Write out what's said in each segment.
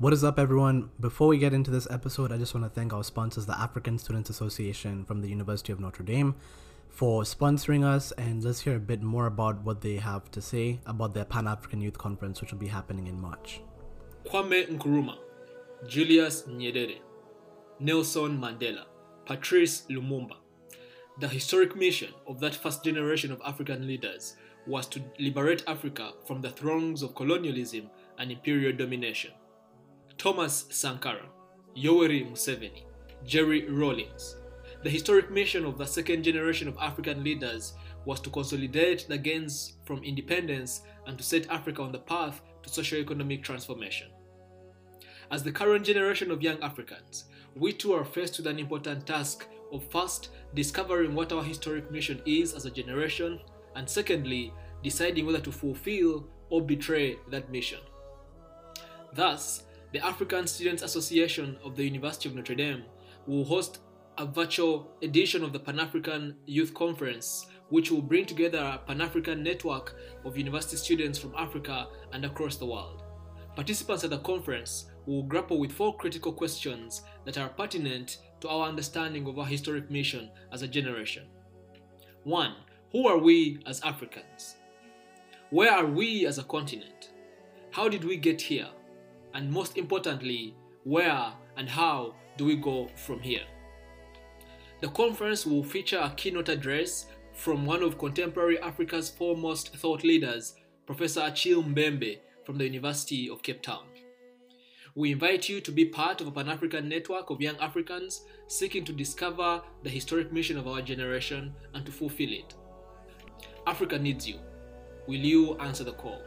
What is up, everyone? Before we get into this episode, I just want to thank our sponsors, the African Students Association from the University of Notre Dame, for sponsoring us. And let's hear a bit more about what they have to say about their Pan African Youth Conference, which will be happening in March. Kwame Nkrumah, Julius Nyerere, Nelson Mandela, Patrice Lumumba. The historic mission of that first generation of African leaders was to liberate Africa from the throngs of colonialism and imperial domination. Thomas Sankara, Yoweri Museveni, Jerry Rawlings. The historic mission of the second generation of African leaders was to consolidate the gains from independence and to set Africa on the path to socio-economic transformation. As the current generation of young Africans, we too are faced with an important task of first discovering what our historic mission is as a generation, and secondly, deciding whether to fulfill or betray that mission. Thus, the African Students Association of the University of Notre Dame will host a virtual edition of the Pan African Youth Conference, which will bring together a Pan African network of university students from Africa and across the world. Participants at the conference will grapple with four critical questions that are pertinent to our understanding of our historic mission as a generation. 1. Who are we as Africans? Where are we as a continent? How did we get here? And most importantly, where and how do we go from here? The conference will feature a keynote address from one of contemporary Africa's foremost thought leaders, Professor Achille Mbembe from the University of Cape Town. We invite you to be part of a Pan African network of young Africans seeking to discover the historic mission of our generation and to fulfill it. Africa needs you. Will you answer the call?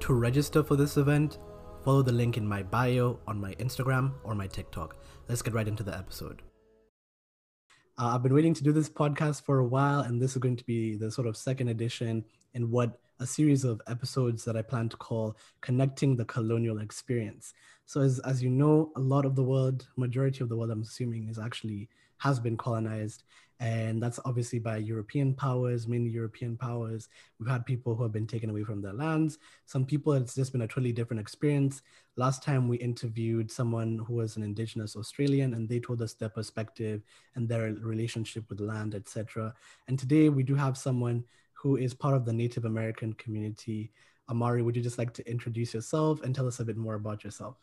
To register for this event, follow the link in my bio on my Instagram or my TikTok. Let's get right into the episode. Uh, I've been waiting to do this podcast for a while, and this is going to be the sort of second edition in what a series of episodes that I plan to call Connecting the Colonial Experience. So, as, as you know, a lot of the world, majority of the world, I'm assuming, is actually has been colonized. And that's obviously by European powers, mainly European powers. We've had people who have been taken away from their lands. Some people, it's just been a totally different experience. Last time we interviewed someone who was an indigenous Australian, and they told us their perspective and their relationship with land, etc. And today we do have someone who is part of the Native American community. Amari, would you just like to introduce yourself and tell us a bit more about yourself?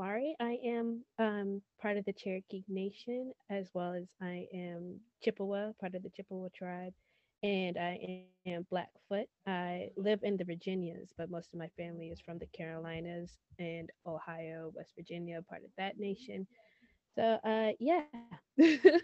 I am um, part of the Cherokee Nation, as well as I am Chippewa, part of the Chippewa tribe, and I am Blackfoot. I live in the Virginias, but most of my family is from the Carolinas and Ohio, West Virginia, part of that nation. So, uh, yeah.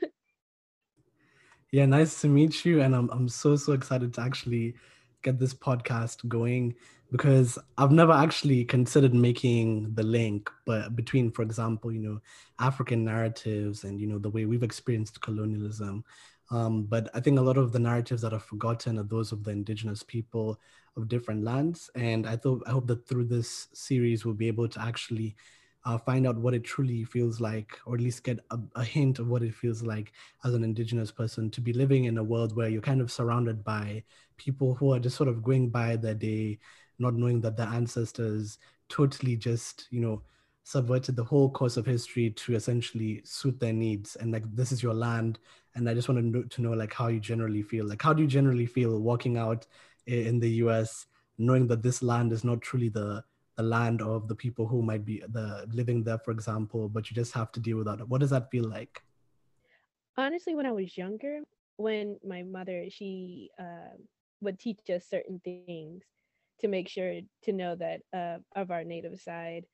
Yeah, nice to meet you. And I'm, I'm so, so excited to actually get this podcast going because I've never actually considered making the link, but between, for example, you know, African narratives and, you know, the way we've experienced colonialism. Um, but I think a lot of the narratives that are forgotten are those of the indigenous people of different lands. And I thought, I hope that through this series, we'll be able to actually uh, find out what it truly feels like, or at least get a, a, hint of what it feels like as an Indigenous person to be living in a world where you're kind of surrounded by people who are just sort of going by their day, not knowing that their ancestors totally just, you know, subverted the whole course of history to essentially suit their needs. And like, this is your land. And I just want to know, to know like how you generally feel. Like, how do you generally feel walking out in the US, knowing that this land is not truly the the land of the people who might be the living there, for example, but you just have to deal with that. What does that feel like? Honestly, when I was younger, when my mother she uh, would teach us certain things to make sure to know that uh, of our native side,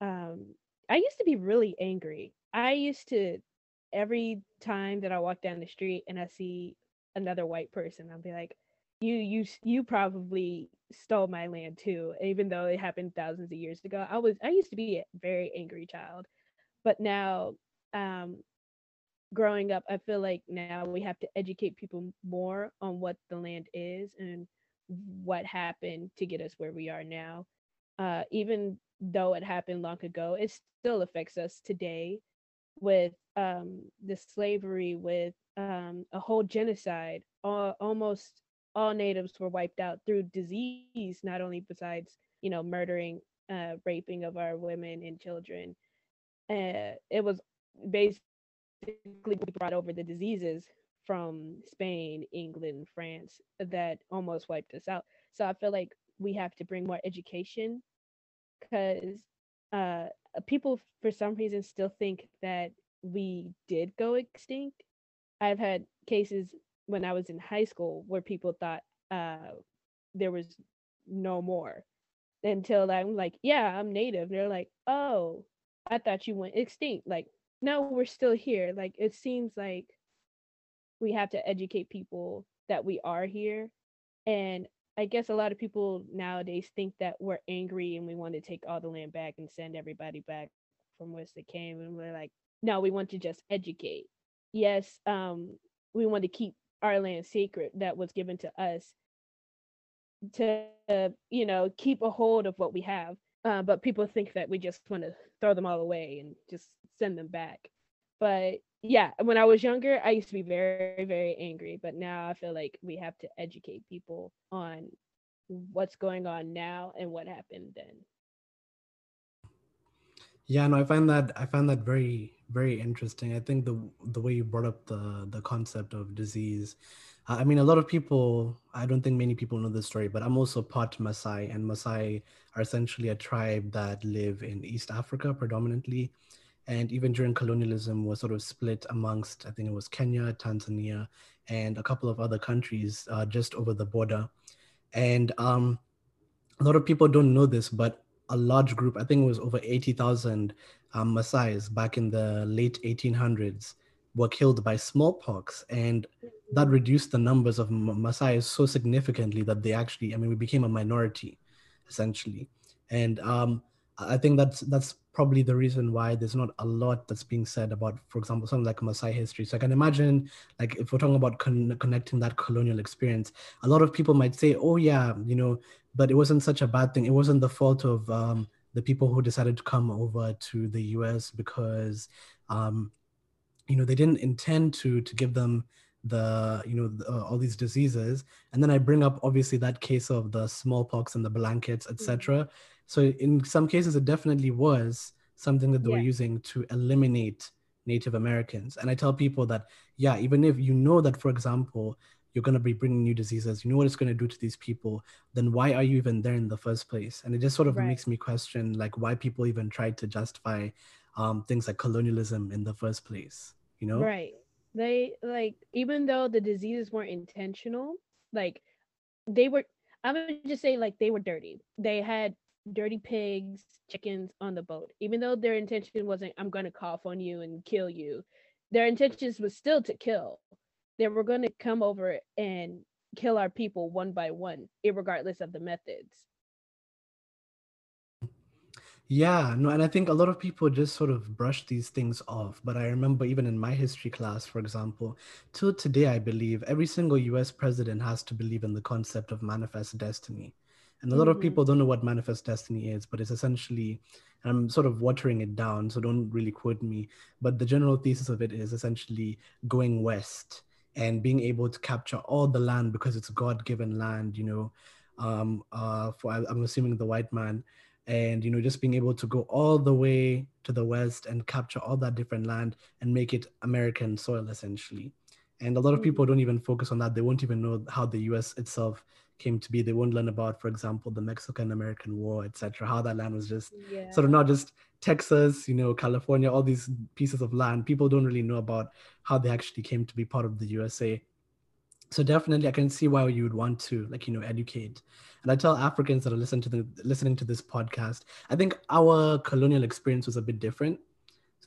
um, I used to be really angry. I used to every time that I walk down the street and I see another white person, I'll be like, you you you probably stole my land too even though it happened thousands of years ago. I was i used to be a very angry child. But now um growing up i feel like now we have to educate people more on what the land is and what happened to get us where we are now. Uh even though it happened long ago it still affects us today with um the slavery with um a whole genocide. Uh, almost all natives were wiped out through disease, not only besides you know, murdering, uh, raping of our women and children. Uh, it was basically brought over the diseases from Spain, England, France that almost wiped us out. So I feel like we have to bring more education because uh, people, for some reason, still think that we did go extinct. I've had cases when I was in high school where people thought uh, there was no more until I'm like, yeah, I'm native. They're like, oh, I thought you went extinct. Like, no, we're still here. Like, it seems like we have to educate people that we are here. And I guess a lot of people nowadays think that we're angry and we want to take all the land back and send everybody back from where they came. And we're like, no, we want to just educate. Yes, um, we want to keep our land sacred that was given to us to, uh, you know, keep a hold of what we have. Uh, but people think that we just want to throw them all away and just send them back. But yeah, when I was younger, I used to be very, very angry. But now I feel like we have to educate people on what's going on now and what happened then. Yeah, no, I find that I find that very, very interesting. I think the the way you brought up the the concept of disease. I mean, a lot of people. I don't think many people know this story, but I'm also part Maasai, and Maasai are essentially a tribe that live in East Africa predominantly and even during colonialism was sort of split amongst i think it was kenya tanzania and a couple of other countries uh, just over the border. And um, a lot of people don't know this but a large group i think it was over 80000 um, Maasais back in the late 1800s were killed by smallpox. And that reduced the numbers of Maasai so significantly that they actually i mean we became a minority essentially. And um, I think that's that's probably the reason why there's not a lot that's being said about, for example, something like Maasai history. So I can imagine, like, if we're talking about con- connecting that colonial experience, a lot of people might say, "Oh yeah, you know," but it wasn't such a bad thing. It wasn't the fault of um, the people who decided to come over to the U.S. because, um, you know, they didn't intend to to give them the you know the, uh, all these diseases and then i bring up obviously that case of the smallpox and the blankets etc mm-hmm so in some cases, it definitely was something that they yeah. were using to eliminate Native Americans. And I tell people that, yeah, even if you know that, for example, you're going to be bringing new diseases, you know what it's going to do to these people, then why are you even there in the first place? And it just sort of right. makes me question, like, why people even tried to justify um, things like colonialism in the first place, you know? Right. They, like, even though the diseases weren't intentional, like, they were, I'm going to just say, like, they were dirty. They had dirty pigs, chickens on the boat. Even though their intention wasn't, I'm going to cough on you and kill you, their intentions was still to kill. They were going to come over and kill our people one by one, regardless of the methods. Yeah, no, and I think a lot of people just sort of brush these things off. But I remember even in my history class, for example, till today, I believe every single US president has to believe in the concept of manifest destiny. And a lot mm-hmm. of people don't know what manifest destiny is, but it's essentially, I'm sort of watering it down, so don't really quote me. But the general thesis of it is essentially going west and being able to capture all the land because it's God-given land, you know, um, uh, for I'm assuming the white man, and you know, just being able to go all the way to the west and capture all that different land and make it American soil essentially. And a lot of people don't even focus on that. They won't even know how the U.S. itself came to be they won't learn about for example the mexican american war etc how that land was just yeah. sort of not just texas you know california all these pieces of land. People don't really know about how they actually came to be part of the usa so definitely i can see why you would want to like you know educate. And i tell africans that are listening to the listening to this podcast i think our colonial experience was a bit different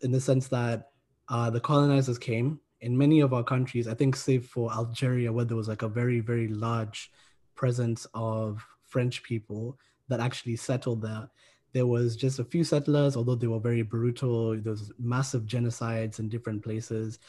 in the sense that uh, the colonizers came. In many of our countries i think save for algeria where there was like a very very large presence of French people that actually settled there. There was just a few settlers, although they were very brutal. There was massive genocides in different places.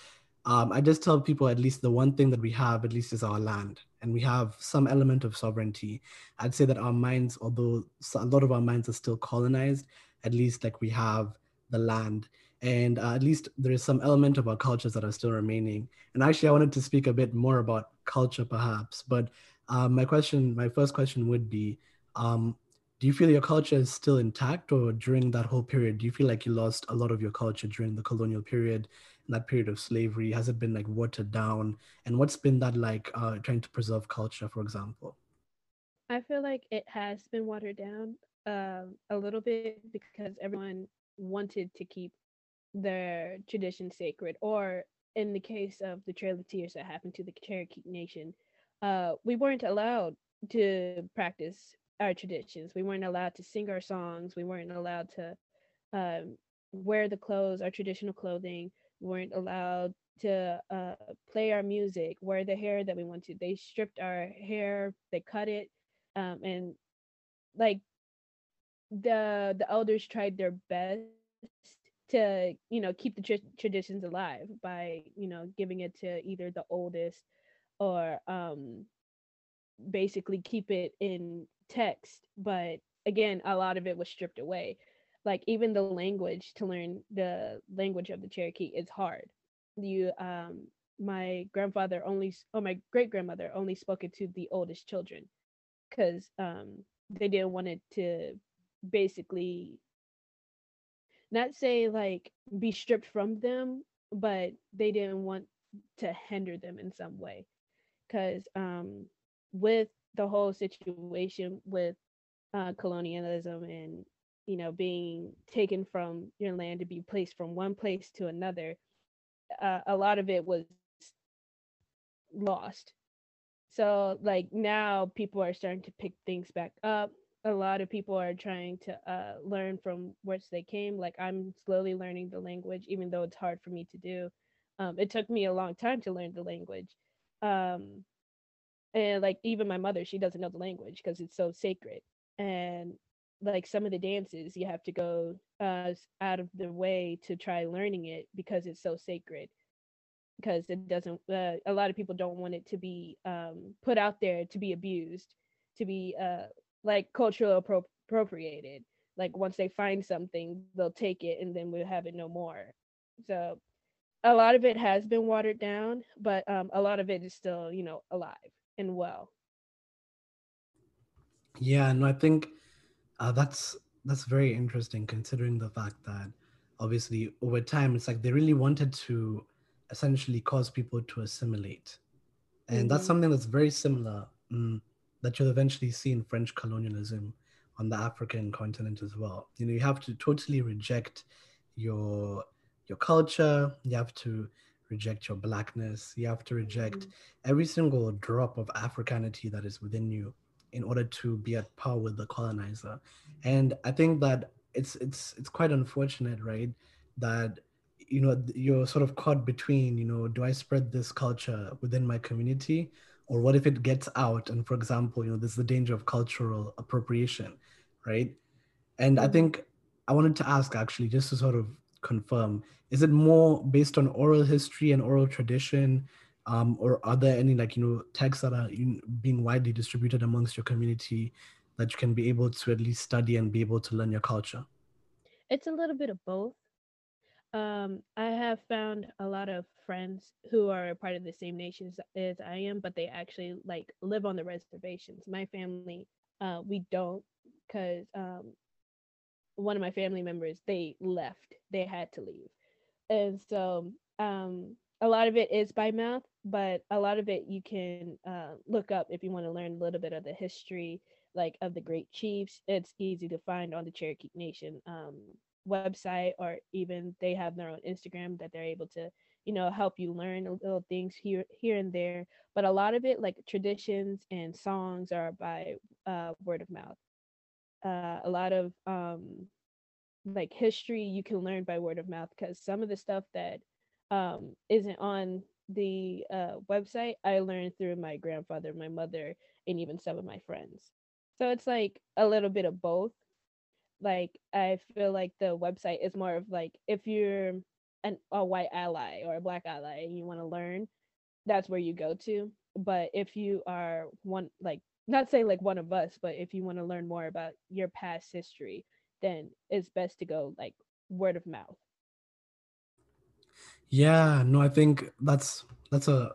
Um, I just tell people at least the one thing that we have, at least, is our land, and we have some element of sovereignty. I'd say that our minds, although a lot of our minds are still colonized, at least like we have the land and uh, at least there is some element of our cultures that are still remaining. And actually, I wanted to speak a bit more about culture, perhaps. But um, my question, my first question would be, um, do you feel your culture is still intact or during that whole period do you feel like you lost a lot of your culture during the colonial period that period of slavery? Has it been like watered down? And what's been that like uh, trying to preserve culture for example? I feel like it has been watered down um, a little bit because everyone wanted to keep their tradition sacred or in the case of the trail of tears that happened to the cherokee nation uh, we weren't allowed to practice our traditions. We weren't allowed to sing our songs. We weren't allowed to um, wear the clothes our traditional clothing. We weren't allowed to uh, play our music, wear the hair that we wanted. They stripped our hair, they cut it, um, and like the the elders tried their best to you know keep the tr- traditions alive by you know giving it to either the oldest or um basically keep it in text but again a lot of it was stripped away like even the language to learn the language of the Cherokee is hard. You um my grandfather only or my great grandmother only spoke it to the oldest children because um they didn't want it to basically not say like be stripped from them but they didn't want to hinder them in some way because um with the whole situation with uh colonialism and you know being taken from your land to be placed from one place to another uh, a lot of it was lost. So like now people are starting to pick things back up. A lot of people are trying to uh, learn from where they came. Like i'm slowly learning the language even though it's hard for me to do. Um, it took me a long time to learn the language um, and like even my mother she doesn't know the language because it's so sacred and like some of the dances you have to go uh, out of the way to try learning it because it's so sacred because it doesn't uh, a lot of people don't want it to be um, put out there to be abused to be uh, like cultural appro- appropriated. Like once they find something they'll take it and then we'll have it no more. So a lot of it has been watered down but um, a lot of it is still you know alive and well. Yeah no i think uh, that's that's very interesting considering the fact that obviously over time it's like they really wanted to essentially cause people to assimilate. And mm-hmm. that's something that's very similar um, that you'll eventually see in french colonialism on the african continent as well. You know you have to totally reject your your culture you have to reject your blackness you have to reject mm-hmm. every single drop of africanity that is within you in order to be at par with the colonizer. And I think that it's it's it's quite unfortunate, right? That you know you're sort of caught between, you know, do I spread this culture within my community, or what if it gets out? And for example, you know, there's the danger of cultural appropriation, right? And I mm-hmm. think I wanted to ask actually, just to sort of confirm, is it more based on oral history and oral tradition? um, or are there any like you know texts that are being widely distributed amongst your community that you can be able to at least study and be able to learn your culture? It's a little bit of both. Um, i have found a lot of friends who are part of the same nations as i am but they actually like live on the reservations. My family uh, we don't because um, one of my family members they left they had to leave and so um, a lot of it is by mouth, but a lot of it you can uh, look up if you want to learn a little bit of the history, like of the great chiefs. It's easy to find on the Cherokee Nation um, website, or even they have their own Instagram that they're able to, you know, help you learn little things here, here and there. But a lot of it, like traditions and songs, are by uh, word of mouth. Uh, a lot of um, like history you can learn by word of mouth because some of the stuff that um, isn't on the uh, website, I learned through my grandfather, my mother, and even some of my friends. So it's like a little bit of both. Like I feel like the website is more of like if you're an a white ally or a black ally and you want to learn, that's where you go to. But if you are one like not say like one of us, but if you want to learn more about your past history, then it's best to go like word of mouth. Yeah, no, I think that's that's a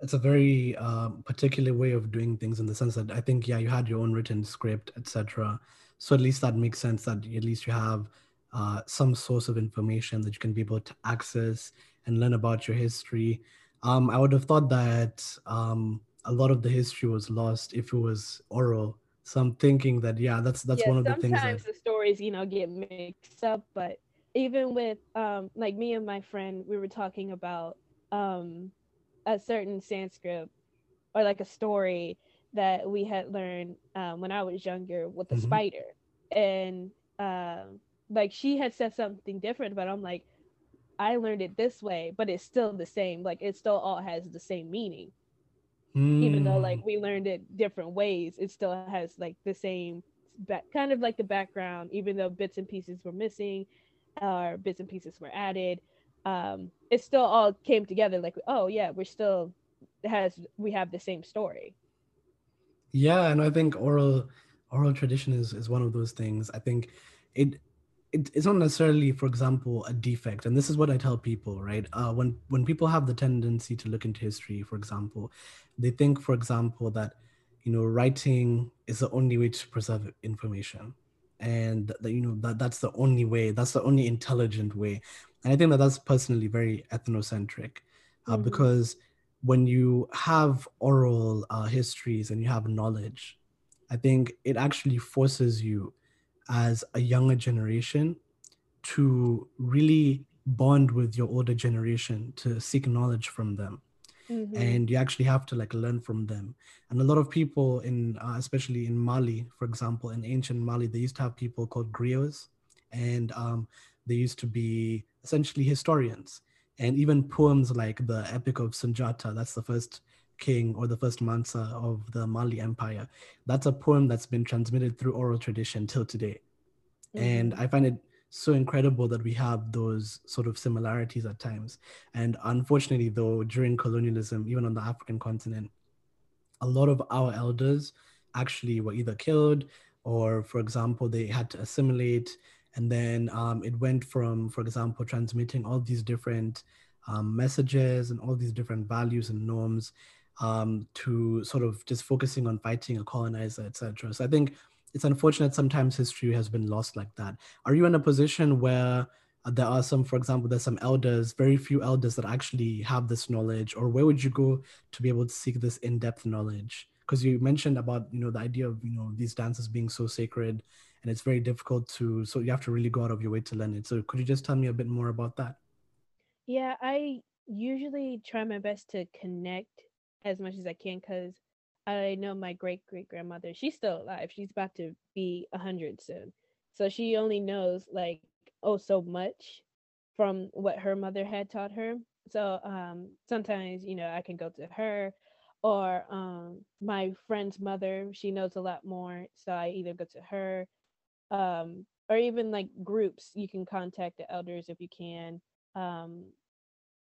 it's a very uh, particular way of doing things in the sense that I think yeah, you had your own written script, etc. So at least that makes sense that at least you have uh, some source of information that you can be able to access and learn about your history. Um, I would have thought that um, a lot of the history was lost if it was oral. So I'm thinking that yeah, that's that's yeah, one of the things. Sometimes the stories, you know, get mixed up, but even with um, like me and my friend, we were talking about um, a certain Sanskrit or like a story that we had learned um, when I was younger with the mm-hmm. spider, and um, like she had said something different, but I'm like, I learned it this way, but it's still the same. Like it still all has the same meaning. Mm. Even though like hmm. we learned it different ways, it still has like the same back kind of like the background, even though bits and pieces were missing or bits and pieces were added. Um, it still all came together like, oh yeah, we're still has we have the same story. Yeah, and I think oral oral tradition is is one of those things. I think it it, it's not necessarily, for example, a defect. And this is what I tell people, right? Uh, when when people have the tendency to look into history, for example, they think, for example, that you know writing is the only way to preserve information, and that you know that that's the only way, that's the only intelligent way. And I think that that's personally very ethnocentric, uh, mm-hmm. because when you have oral uh, histories and you have knowledge, I think it actually forces you as a younger generation to really bond with your older generation to seek knowledge from them. Mm-hmm. and you actually have to like learn from them. And a lot of people in uh, especially in mali for example in ancient mali they used to have people called griots. And um, they used to be essentially historians. And even poems like the epic of sunjata that's the first king or the first Mansa of the Mali Empire. That's a poem that's been transmitted through oral tradition till today. Mm-hmm. And I find it so incredible that we have those sort of similarities at times. And unfortunately, though, during colonialism, even on the African continent, a lot of our elders actually were either killed or, for example, they had to assimilate. And then um, it went from, for example, transmitting all these different um, messages and all these different values and norms um, to sort of just focusing on fighting a colonizer, etc. So I think it's unfortunate sometimes history has been lost like that. Are you in a position where uh, there are some, for example, there's some elders, very few elders that actually have this knowledge, or where would you go to be able to seek this in-depth knowledge? Because you mentioned about you know the idea of you know these dances being so sacred, and it's very difficult to so you have to really go out of your way to learn it. So could you just tell me a bit more about that? Yeah, I usually try my best to connect as much as I can because I know my great great grandmother, she's still alive. She's about to be a hundred soon. So she only knows like oh so much from what her mother had taught her. So um sometimes, you know, I can go to her or um my friend's mother, she knows a lot more. So I either go to her um or even like groups you can contact the elders if you can um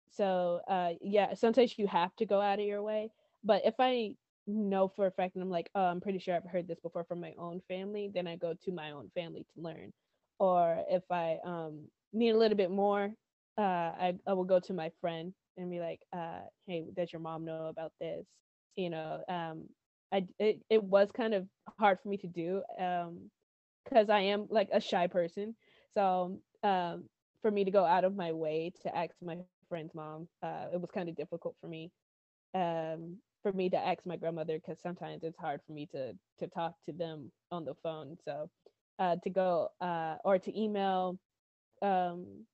so uh yeah, sometimes you have to go out of your way. But if I know for a fact and I'm like, oh, I'm pretty sure I've heard this before from my own family, then I go to my own family to learn. Or if I um need a little bit more, uh I, I will go to my friend and be like, uh, hey, does your mom know about this? You know, um I it, it was kind of hard for me to do um because I am like a shy person. So um for me to go out of my way to ask my friend's mom. Uh, it was kind of difficult for me, um, for me to ask my grandmother because sometimes it's hard for me to to talk to them on the phone. So uh, to go uh, or to email um,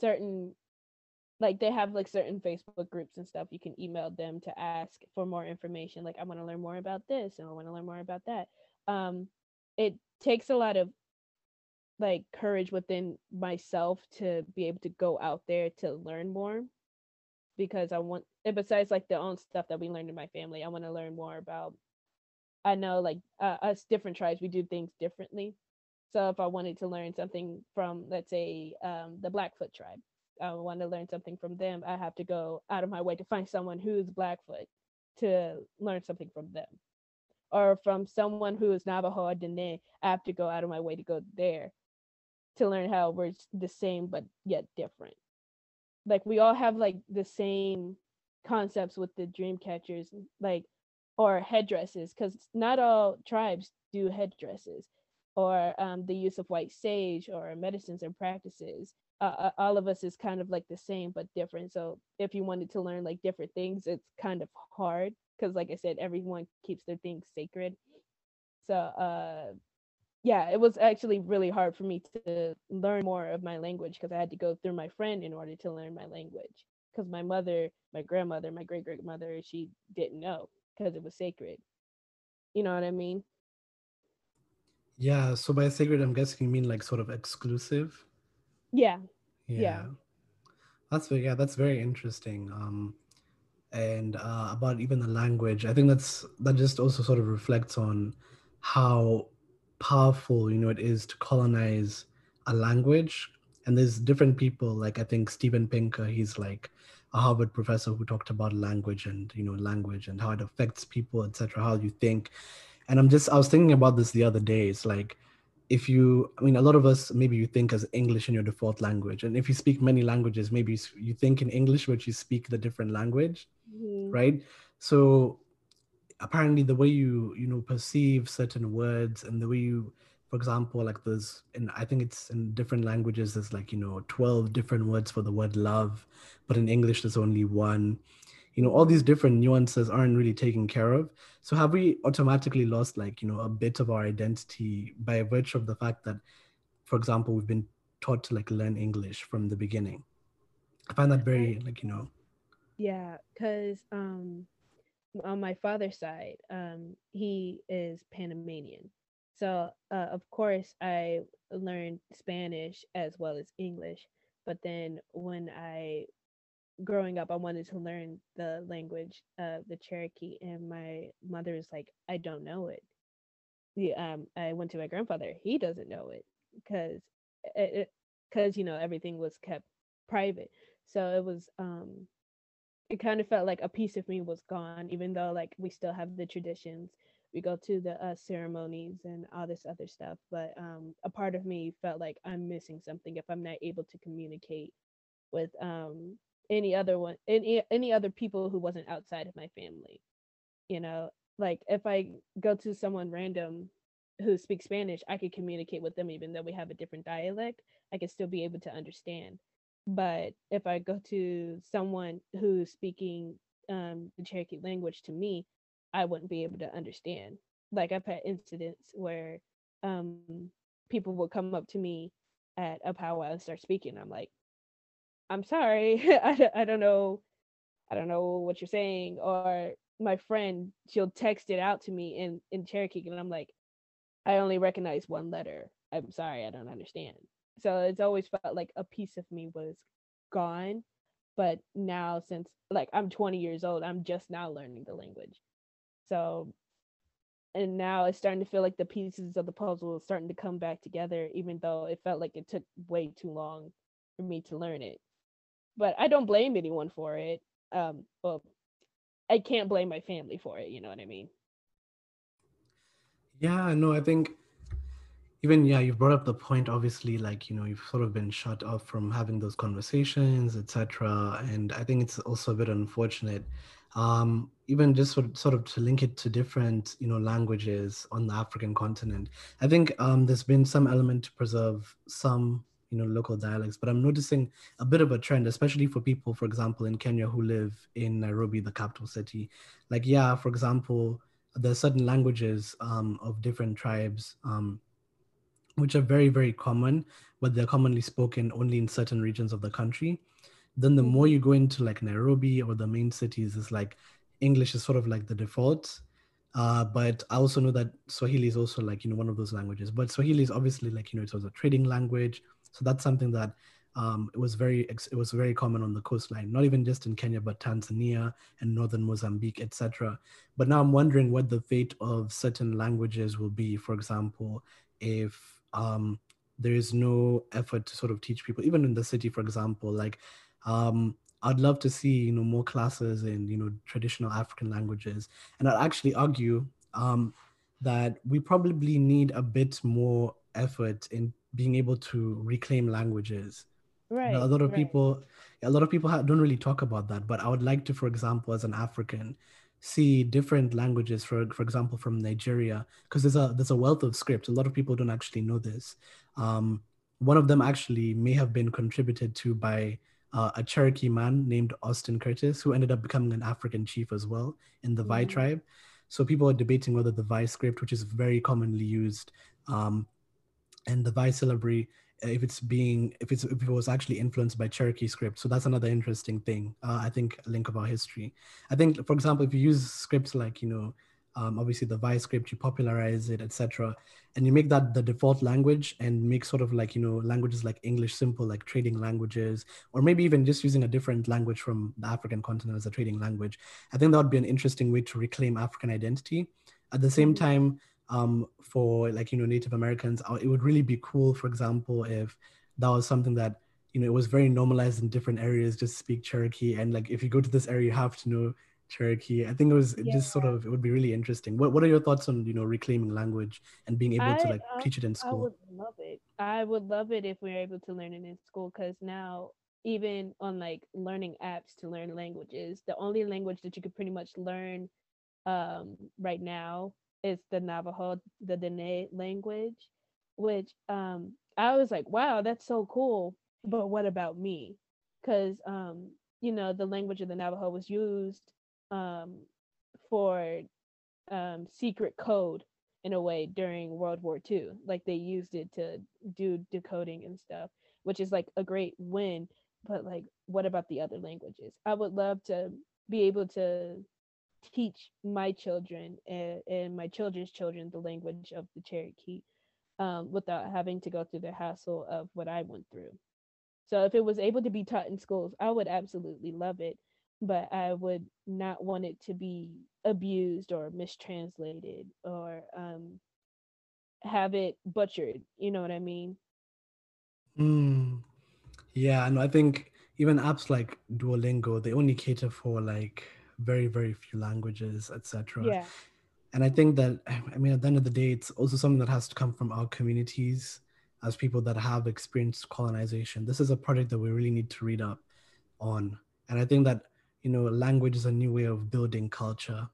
certain like they have like certain Facebook groups and stuff. You can email them to ask for more information. Like I want to learn more about this and I want to learn more about that. Um, it takes a lot of like courage within myself to be able to go out there to learn more because I want and besides like the own stuff that we learned in my family, I want to learn more about I know like uh, us different tribes we do things differently. So if I wanted to learn something from let's say um, the Blackfoot tribe, I want to learn something from them, I have to go out of my way to find someone who's Blackfoot to learn something from them. Or from someone who is Navajo or Dene, I have to go out of my way to go there to learn how we're the same but yet different. Like we all have like the same concepts with the dream catchers, like or headdresses, because not all tribes do headdresses. or um, the use of white sage or medicines and practices uh, uh, all of us is kind of like the same but different so if you wanted to learn like different things it's kind of hard because like i said everyone keeps their things sacred so uh yeah it was actually really hard for me to learn more of my language because i had to go through my friend in order to learn my language because my mother my grandmother my great grandmother she didn't know because it was sacred you know what i mean yeah so by sacred i'm guessing you mean like sort of exclusive yeah. Yeah. Yeah. That's yeah, that's very interesting. Um, and uh, about even the language, I think that's that just also sort of reflects on how powerful you know it is to colonize a language. And there's different people, like I think Steven Pinker, he's like a Harvard professor who talked about language and you know language and how it affects people, etc. How you think. And I'm just I was thinking about this the other day. It's like if you i mean a lot of us maybe you think as english in your default language and if you speak many languages maybe you think in english but you speak the different language mm-hmm. right so apparently the way you you know perceive certain words and the way you for example like there's and i think it's in different languages there's like you know 12 different words for the word love but in english there's only one. You know all these different nuances aren't really taken care of. So have we automatically lost like you know a bit of our identity by virtue of the fact that for example we've been taught to like learn english from the beginning? I find that very like you know yeah because um on my father's side um he is panamanian so uh, of course i learned spanish as well as english but then when i growing up, I wanted to learn the language of the Cherokee, and my mother is like, I don't know it. Yeah, um, I went to my grandfather. He doesn't know it because because you know everything was kept private. So it was um, it kind of felt like a piece of me was gone, even though like we still have the traditions. We go to the uh, ceremonies and all this other stuff, but um, a part of me felt like I'm missing something if I'm not able to communicate with um any other one any any other people who wasn't outside of my family you know like if i go to someone random who speaks spanish i could communicate with them even though we have a different dialect i could still be able to understand but if i go to someone who's speaking um, the cherokee language to me i wouldn't be able to understand like i've had incidents where um, people will come up to me at a powwow and start speaking i'm like I'm sorry, I, I don't know, I don't know what you're saying. Or my friend, she'll text it out to me in in Cherokee, and I'm like, I only recognize one letter. I'm sorry, I don't understand. So it's always felt like a piece of me was gone. But now, since like I'm 20 years old, I'm just now learning the language. So, and now it's starting to feel like the pieces of the puzzle is starting to come back together, even though it felt like it took way too long for me to learn it but I don't blame anyone for it. Um, well, I can't blame my family for it. You know what I mean? Yeah, no, I think even yeah, you've brought up the point. Obviously, like you know, you've sort of been shut off from having those conversations, etc. And I think it's also a bit unfortunate. Um, even just sort of, sort of to link it to different you know languages on the African continent. I think um, there's been some element to preserve some you know local dialects but i'm noticing a bit of a trend especially for people for example in kenya who live in nairobi the capital city like yeah for example there's certain languages um, of different tribes um, which are very very common but they're commonly spoken only in certain regions of the country then the more you go into like nairobi or the main cities is like english is sort of like the default uh, but I also know that Swahili is also like you know one of those languages. But Swahili is obviously like you know it was a trading language. So that's something that um, it was very it was very common on the coastline, not even just in Kenya, but Tanzania and northern Mozambique, etc. But now I'm wondering what the fate of certain languages will be. For example, if um, there is no effort to sort of teach people, even in the city, for example, like um, I'd love to see you know more classes in you know traditional African languages, and I'd actually argue um, that we probably need a bit more effort in being able to reclaim languages right a lot of right. people a lot of people don't really talk about that but i would like to for example as an african see different languages, for for example, from Nigeria, because there's a there's a wealth of scripts. A lot of people don't actually know this. Um, one of them actually may have been contributed to by uh, a Cherokee man named Austin Curtis, who ended up becoming an African chief as well in the Vai mm-hmm. tribe. So people are debating whether the Vai script, which is very commonly used, um, and the Vai syllabary if it's being if it's if it was actually influenced by Cherokee script. So that's another interesting thing. Uh, I think a link of our history. I think, for example, if you use scripts like you know, um, obviously the Vai script, you popularize it, etc., and you make that the default language and make sort of like you know languages like English simple, like trading languages, or maybe even just using a different language from the African continent as a trading language. I think that would be an interesting way to reclaim African identity. At the same mm-hmm. time um, for like you know Native Americans. Uh, it would really be cool, for example, if that was something that you know it was very normalized in different areas. Just speak Cherokee, and like if you go to this area, you have to know Cherokee. I think it was yeah. just sort of it would be really interesting. What What are your thoughts on you know reclaiming language and being able I, to like um, teach it in school? I would love it. I would love it if we are able to learn it in school because now even on like learning apps to learn languages, the only language that you could pretty much learn um, right now is the Navajo, the Dene language, which um, I was like, wow, that's so cool. But what about me? Because, um, you know, the language of the Navajo was used um, for um, secret code in a way during World War II. Like they used it to do decoding and stuff, which is like a great win. But like, what about the other languages? I would love to be able to teach my children and, and my children's children the language of the Cherokee um, without having to go through the hassle of what I went through. So if it was able to be taught in schools, I would absolutely love it, but I would not want it to be abused or mistranslated or um, have it butchered. You know what I mean? Mm. Yeah, and I think even apps like Duolingo, they only cater for like very very few languages etc yeah. And i think that i mean at the end of the day it's also something that has to come from our communities as people that have experienced colonization. This is a project that we really need to read up on. And i think that you know language is a new way of building culture.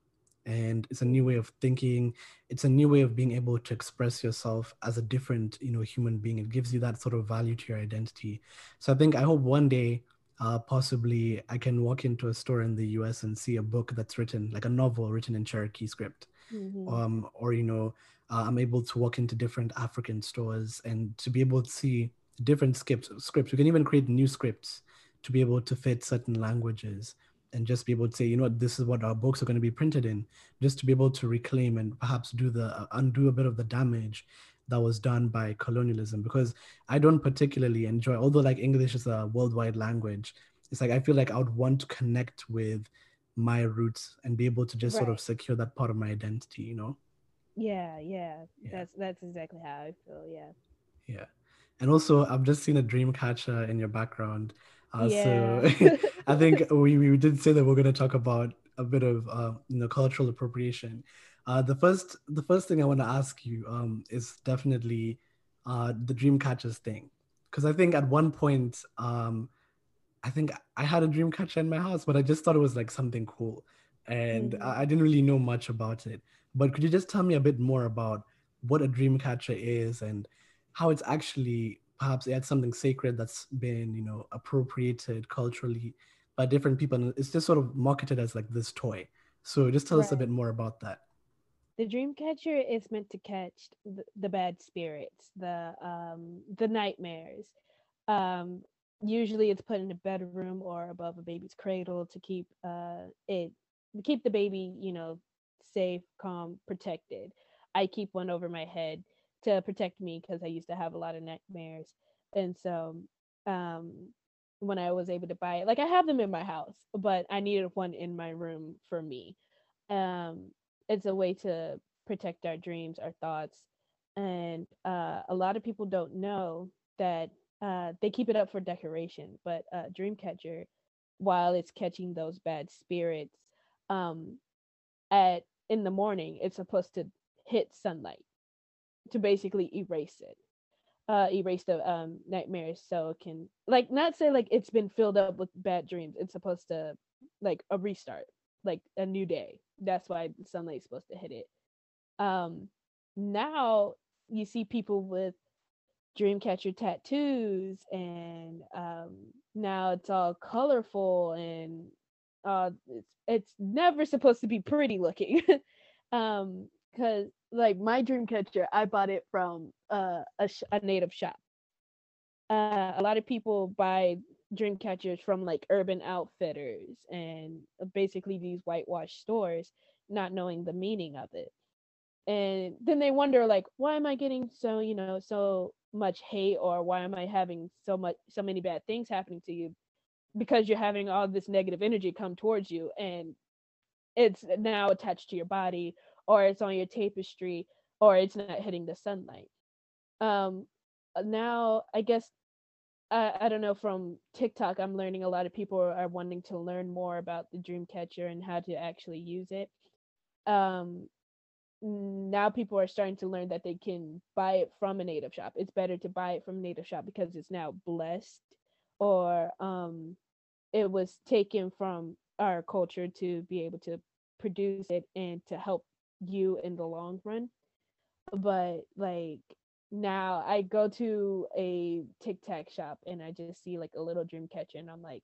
And it's a new way of thinking. It's a new way of being able to express yourself as a different you know human being. It gives you that sort of value to your identity. So i think i hope one day uh, possibly I can walk into a store in the US and see a book that's written, like a novel written in Cherokee script. Mm-hmm. Um, or, you know, uh, I'm able to walk into different African stores and to be able to see different scripts. Scripts. We can even create new scripts to be able to fit certain languages and just be able to say, you know what, this is what our books are going to be printed in, just to be able to reclaim and perhaps do the uh, undo a bit of the damage that was done by colonialism because I don't particularly enjoy, although like English is a worldwide language, it's like I feel like I would want to connect with my roots and be able to just right. sort of secure that part of my identity, you know? Yeah, yeah, yeah. That's that's exactly how I feel. Yeah. Yeah. And also I've just seen a dream catcher in your background. Uh, yeah. so I think we, we did say that we're gonna talk about a bit of uh, you know cultural appropriation. Uh, the first the first thing I want to ask you um, is definitely uh, the dream catchers thing, because I think at one point um, I think I had a dream catcher in my house, but I just thought it was like something cool, and mm-hmm. I, I didn't really know much about it. But could you just tell me a bit more about what a dream catcher is and how it's actually perhaps it's something sacred that's been you know appropriated culturally by different people and it's just sort of marketed as like this toy so just tell right. us a bit more about that the dream catcher is meant to catch the, the bad spirits the um the nightmares. Um usually it's put in a bedroom or above a baby's cradle to keep uh it keep the baby you know safe calm protected. I keep one over my head to protect me because i used to have a lot of nightmares. And so um when i was able to buy it like i have them in my house but i needed one in my room for me. Um it's a way to protect our dreams, our thoughts. And uh, a lot of people don't know that uh, they keep it up for decoration, but uh, Dreamcatcher, while it's catching those bad spirits, um, at in the morning, it's supposed to hit sunlight to basically erase it, uh, erase the um, nightmares, so it can like not say like it's been filled up with bad dreams. It's supposed to like a restart, like a new day that's why sunlight's supposed to hit it. Um, now you see people with dreamcatcher tattoos and um, now it's all colorful and uh, it's, it's never supposed to be pretty looking um because like my dreamcatcher i bought it from uh, a, sh- a native shop uh, a lot of people buy dream catchers from like urban outfitters and basically these whitewash stores not knowing the meaning of it. And then they wonder like why am i getting so you know so much hate or why am i having so much so many bad things happening to you? Because you're having all this negative energy come towards you and it's now attached to your body or it's on your tapestry or it's not hitting the sunlight. Um now i guess I, I don't know from TikTok, I'm learning a lot of people are wanting to learn more about the Dreamcatcher and how to actually use it. Um, now people are starting to learn that they can buy it from a native shop. It's better to buy it from a native shop because it's now blessed or um, it was taken from our culture to be able to produce it and to help you in the long run. But like now I go to a Tic Tac shop and I just see like a little dream catcher and I'm like,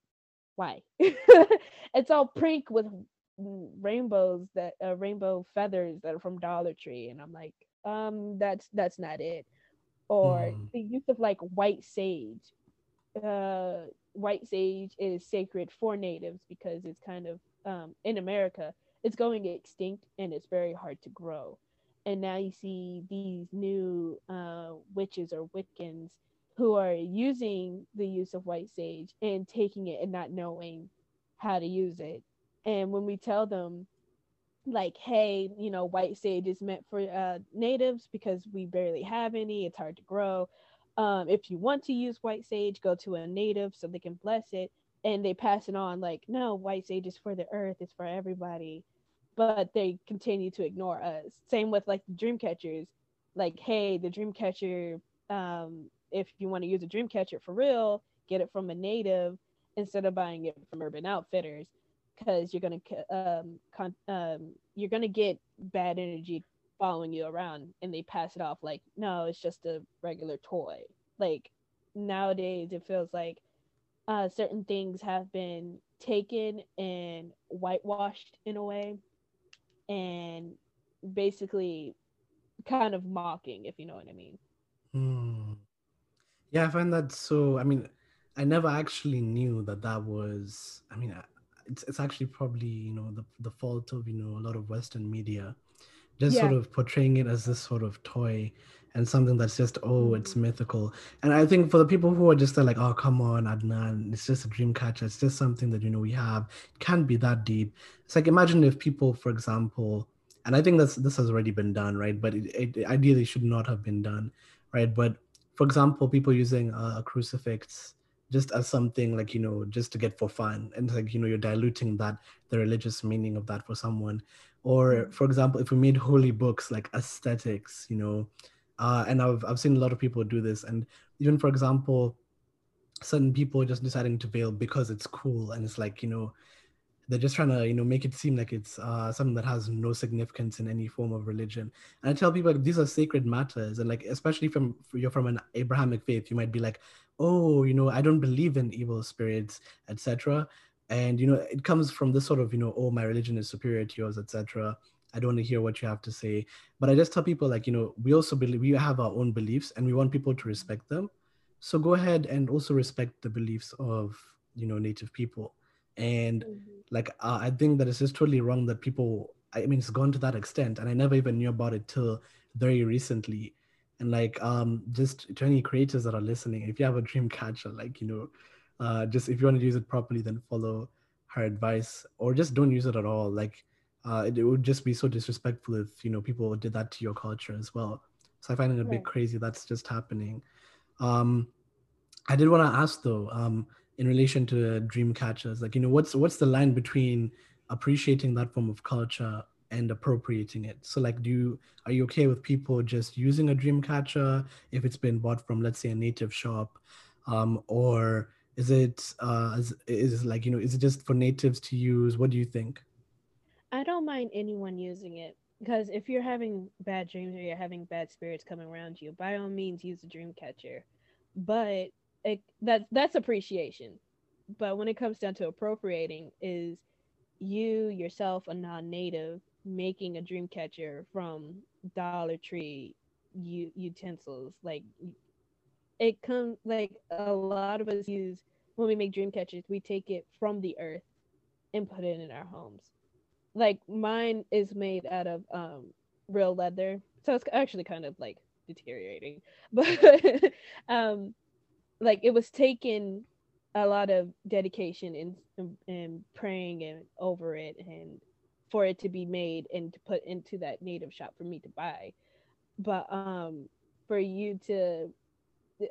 why? it's all pink with rainbows that uh, rainbow feathers that are from Dollar Tree and I'm like, um, that's that's not it. Or mm. the use of like white sage. Uh, white sage is sacred for natives because it's kind of um, in America it's going extinct and it's very hard to grow and now you see these new uh, witches or Wiccans who are using the use of white sage and taking it and not knowing how to use it. And when we tell them, like, hey, you know, white sage is meant for uh, natives because we barely have any, it's hard to grow. Um, if you want to use white sage, go to a native so they can bless it. And they pass it on, like, no, white sage is for the earth, it's for everybody but they continue to ignore us. Same with like the dream catchers. Like, hey, the dream catcher, um, if you want to use a dream catcher for real, get it from a native instead of buying it from Urban Outfitters, because you're gonna um, con- um, you're gonna get bad energy following you around, and they pass it off like, no, it's just a regular toy. Like nowadays, it feels like uh, certain things have been taken and whitewashed in a way and basically kind of mocking, if you know what I mean. Hmm. Yeah, I find that so. I mean, I never actually knew that that was. I mean, it's it's actually probably you know the the fault of you know a lot of Western media, just yeah. sort of portraying it as this sort of toy and something that's just oh it's mm-hmm. mythical. And i think for the people who are just like oh come on adnan it's just a dream catcher it's just something that you know we have it can't be that deep. It's like imagine if people for example and i think that's this has already been done right? But it, it ideally should not have been done right? But for example people using a crucifix just as something like you know just to get for fun. And like you know you're diluting that the religious meaning of that for someone. Or mm-hmm. for example if we made holy books like aesthetics you know uh, and I've I've seen a lot of people do this, and even for example, certain people just deciding to veil because it's cool, and it's like you know, they're just trying to you know make it seem like it's uh, something that has no significance in any form of religion. And I tell people like, these are sacred matters, and like especially from you're from an Abrahamic faith, you might be like, oh, you know, I don't believe in evil spirits, etc. And you know, it comes from this sort of you know, oh, my religion is superior to yours, etc I don't want to hear what you have to say. But I just tell people like, you know, we also believe we have our own beliefs and we want people to respect them. So go ahead and also respect the beliefs of, you know, native people. And mm-hmm. like, uh, I think that it's just totally wrong that people, I mean, it's gone to that extent. And I never even knew about it till very recently. And like, um, just to any creators that are listening, if you have a dream catcher, like, you know, uh, just if you want to use it properly, then follow her advice or just don't use it at all. Like, uh, it, it, would just be so disrespectful if you know people did that to your culture as well. So I find it a bit crazy that's just happening. Um, I did want to ask though, um, in relation to dream catchers, like you know, what's what's the line between appreciating that form of culture and appropriating it? So like, do you are you okay with people just using a dream catcher if it's been bought from let's say a native shop, um, or is it uh, is, is like you know is it just for natives to use? What do you think? I don't mind anyone using it because if you're having bad dreams or you're having bad spirits coming around you, by all means use the dream catcher. But it, that that's appreciation. But when it comes down to appropriating, is you yourself a non-native making a dream catcher from Dollar Tree u- utensils like it comes like a lot of us use when we make dream catchers we take it from the earth and put it in our homes like mine is made out of um real leather. So it's actually kind of like deteriorating. But um like it was taken a lot of dedication and and praying and over it and for it to be made and to put into that native shop for me to buy. But um for you to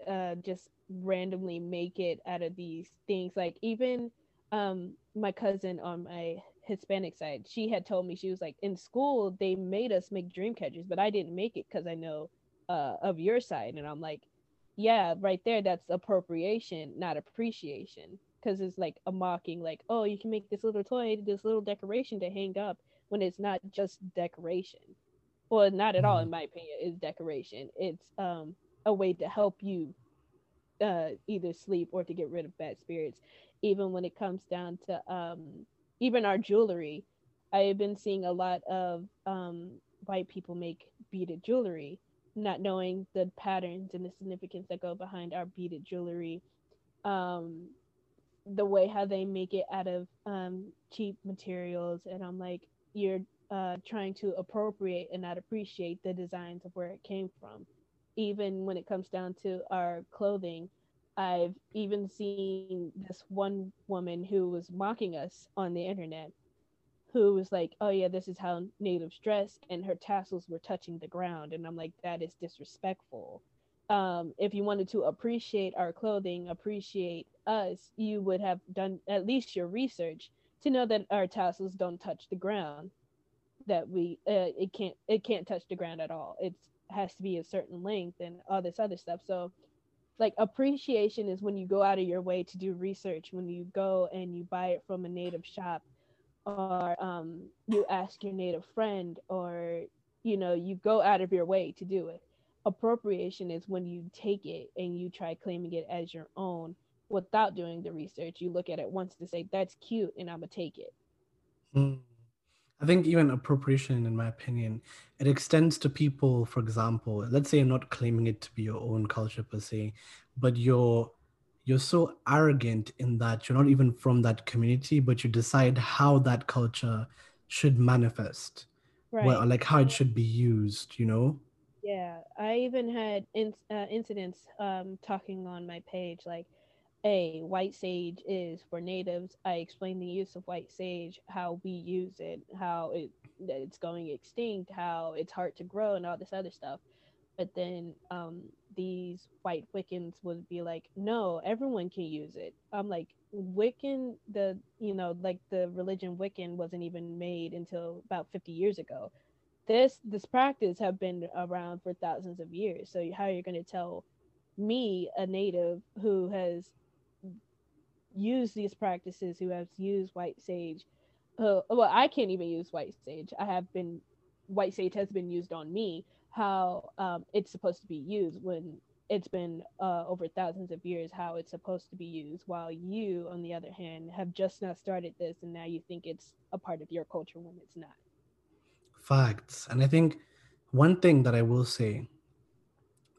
uh just randomly make it out of these things like even um my cousin on my hispanic side. She had told me she was like in school they made us make dream catchers but i didn't make it because i know uh of your side. And i'm like yeah right there that's appropriation not appreciation. Because it's like a mocking like oh you can make this little toy this little decoration to hang up when it's not just decoration. Well not at all in mm-hmm. my opinion is decoration. It's um a way to help you uh either sleep or to get rid of bad spirits. Even when it comes down to um even our jewelry i've been seeing a lot of um white people make beaded jewelry not knowing the patterns and the significance that go behind our beaded jewelry um the way how they make it out of um cheap materials and i'm like you're uh, trying to appropriate and not appreciate the designs of where it came from. Even when it comes down to our clothing, I've even seen this one woman who was mocking us on the internet, who was like, "Oh yeah, this is how natives dress," and her tassels were touching the ground, and I'm like, "That is disrespectful." Um, if you wanted to appreciate our clothing, appreciate us, you would have done at least your research to know that our tassels don't touch the ground that we uh, it can't it can't touch the ground at all it has to be a certain length and all this other stuff so like appreciation is when you go out of your way to do research when you go and you buy it from a native shop or um, you ask your native friend or you know you go out of your way to do it appropriation is when you take it and you try claiming it as your own without doing the research. You look at it once to say that's cute, and I'm gonna take it. Mm. I think even appropriation, in my opinion, it extends to people. For example, let's say you're not claiming it to be your own culture per se, but you're you're so arrogant in that you're not even from that community, but you decide how that culture should manifest, right? Well, like how it should be used. You know. Yeah, I even had in, uh, incidents um, talking on my page like a white sage is for natives. I explain the use of white sage, how we use it, how it that it's going extinct, how it's hard to grow, and all this other stuff. But then um, these white Wiccans would be like, "No, everyone can use it." I'm like, Wiccan, the you know, like the religion Wiccan wasn't even made until about 50 years ago. This this practice have been around for thousands of years. So how you're you going to tell me, a native who has used these practices, who has used white sage. Uh, well, I can't even use white sage. I have been, white sage has been used on me. How um, it's supposed to be used when it's been uh, over thousands of years how it's supposed to be used while you on the other hand have just now started this and now you think it's a part of your culture when it's not facts and i think one thing that i will say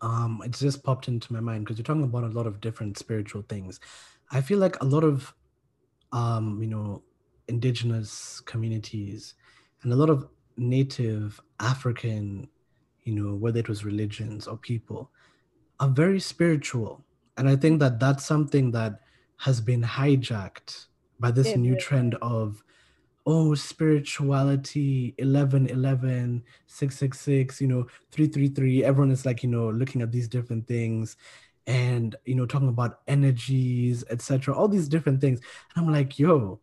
um it's just popped into my mind because you're talking about a lot of different spiritual things I feel like a lot of, um, you know, indigenous communities and a lot of native African, you know, whether it was religions or people, are very spiritual. And I think that that's something that has been hijacked by this new trend of, oh, spirituality, 11, 11, 666, you know, 333. Everyone is like, you know, looking at these different things and you know talking about energies etc all these different things. And i'm like yo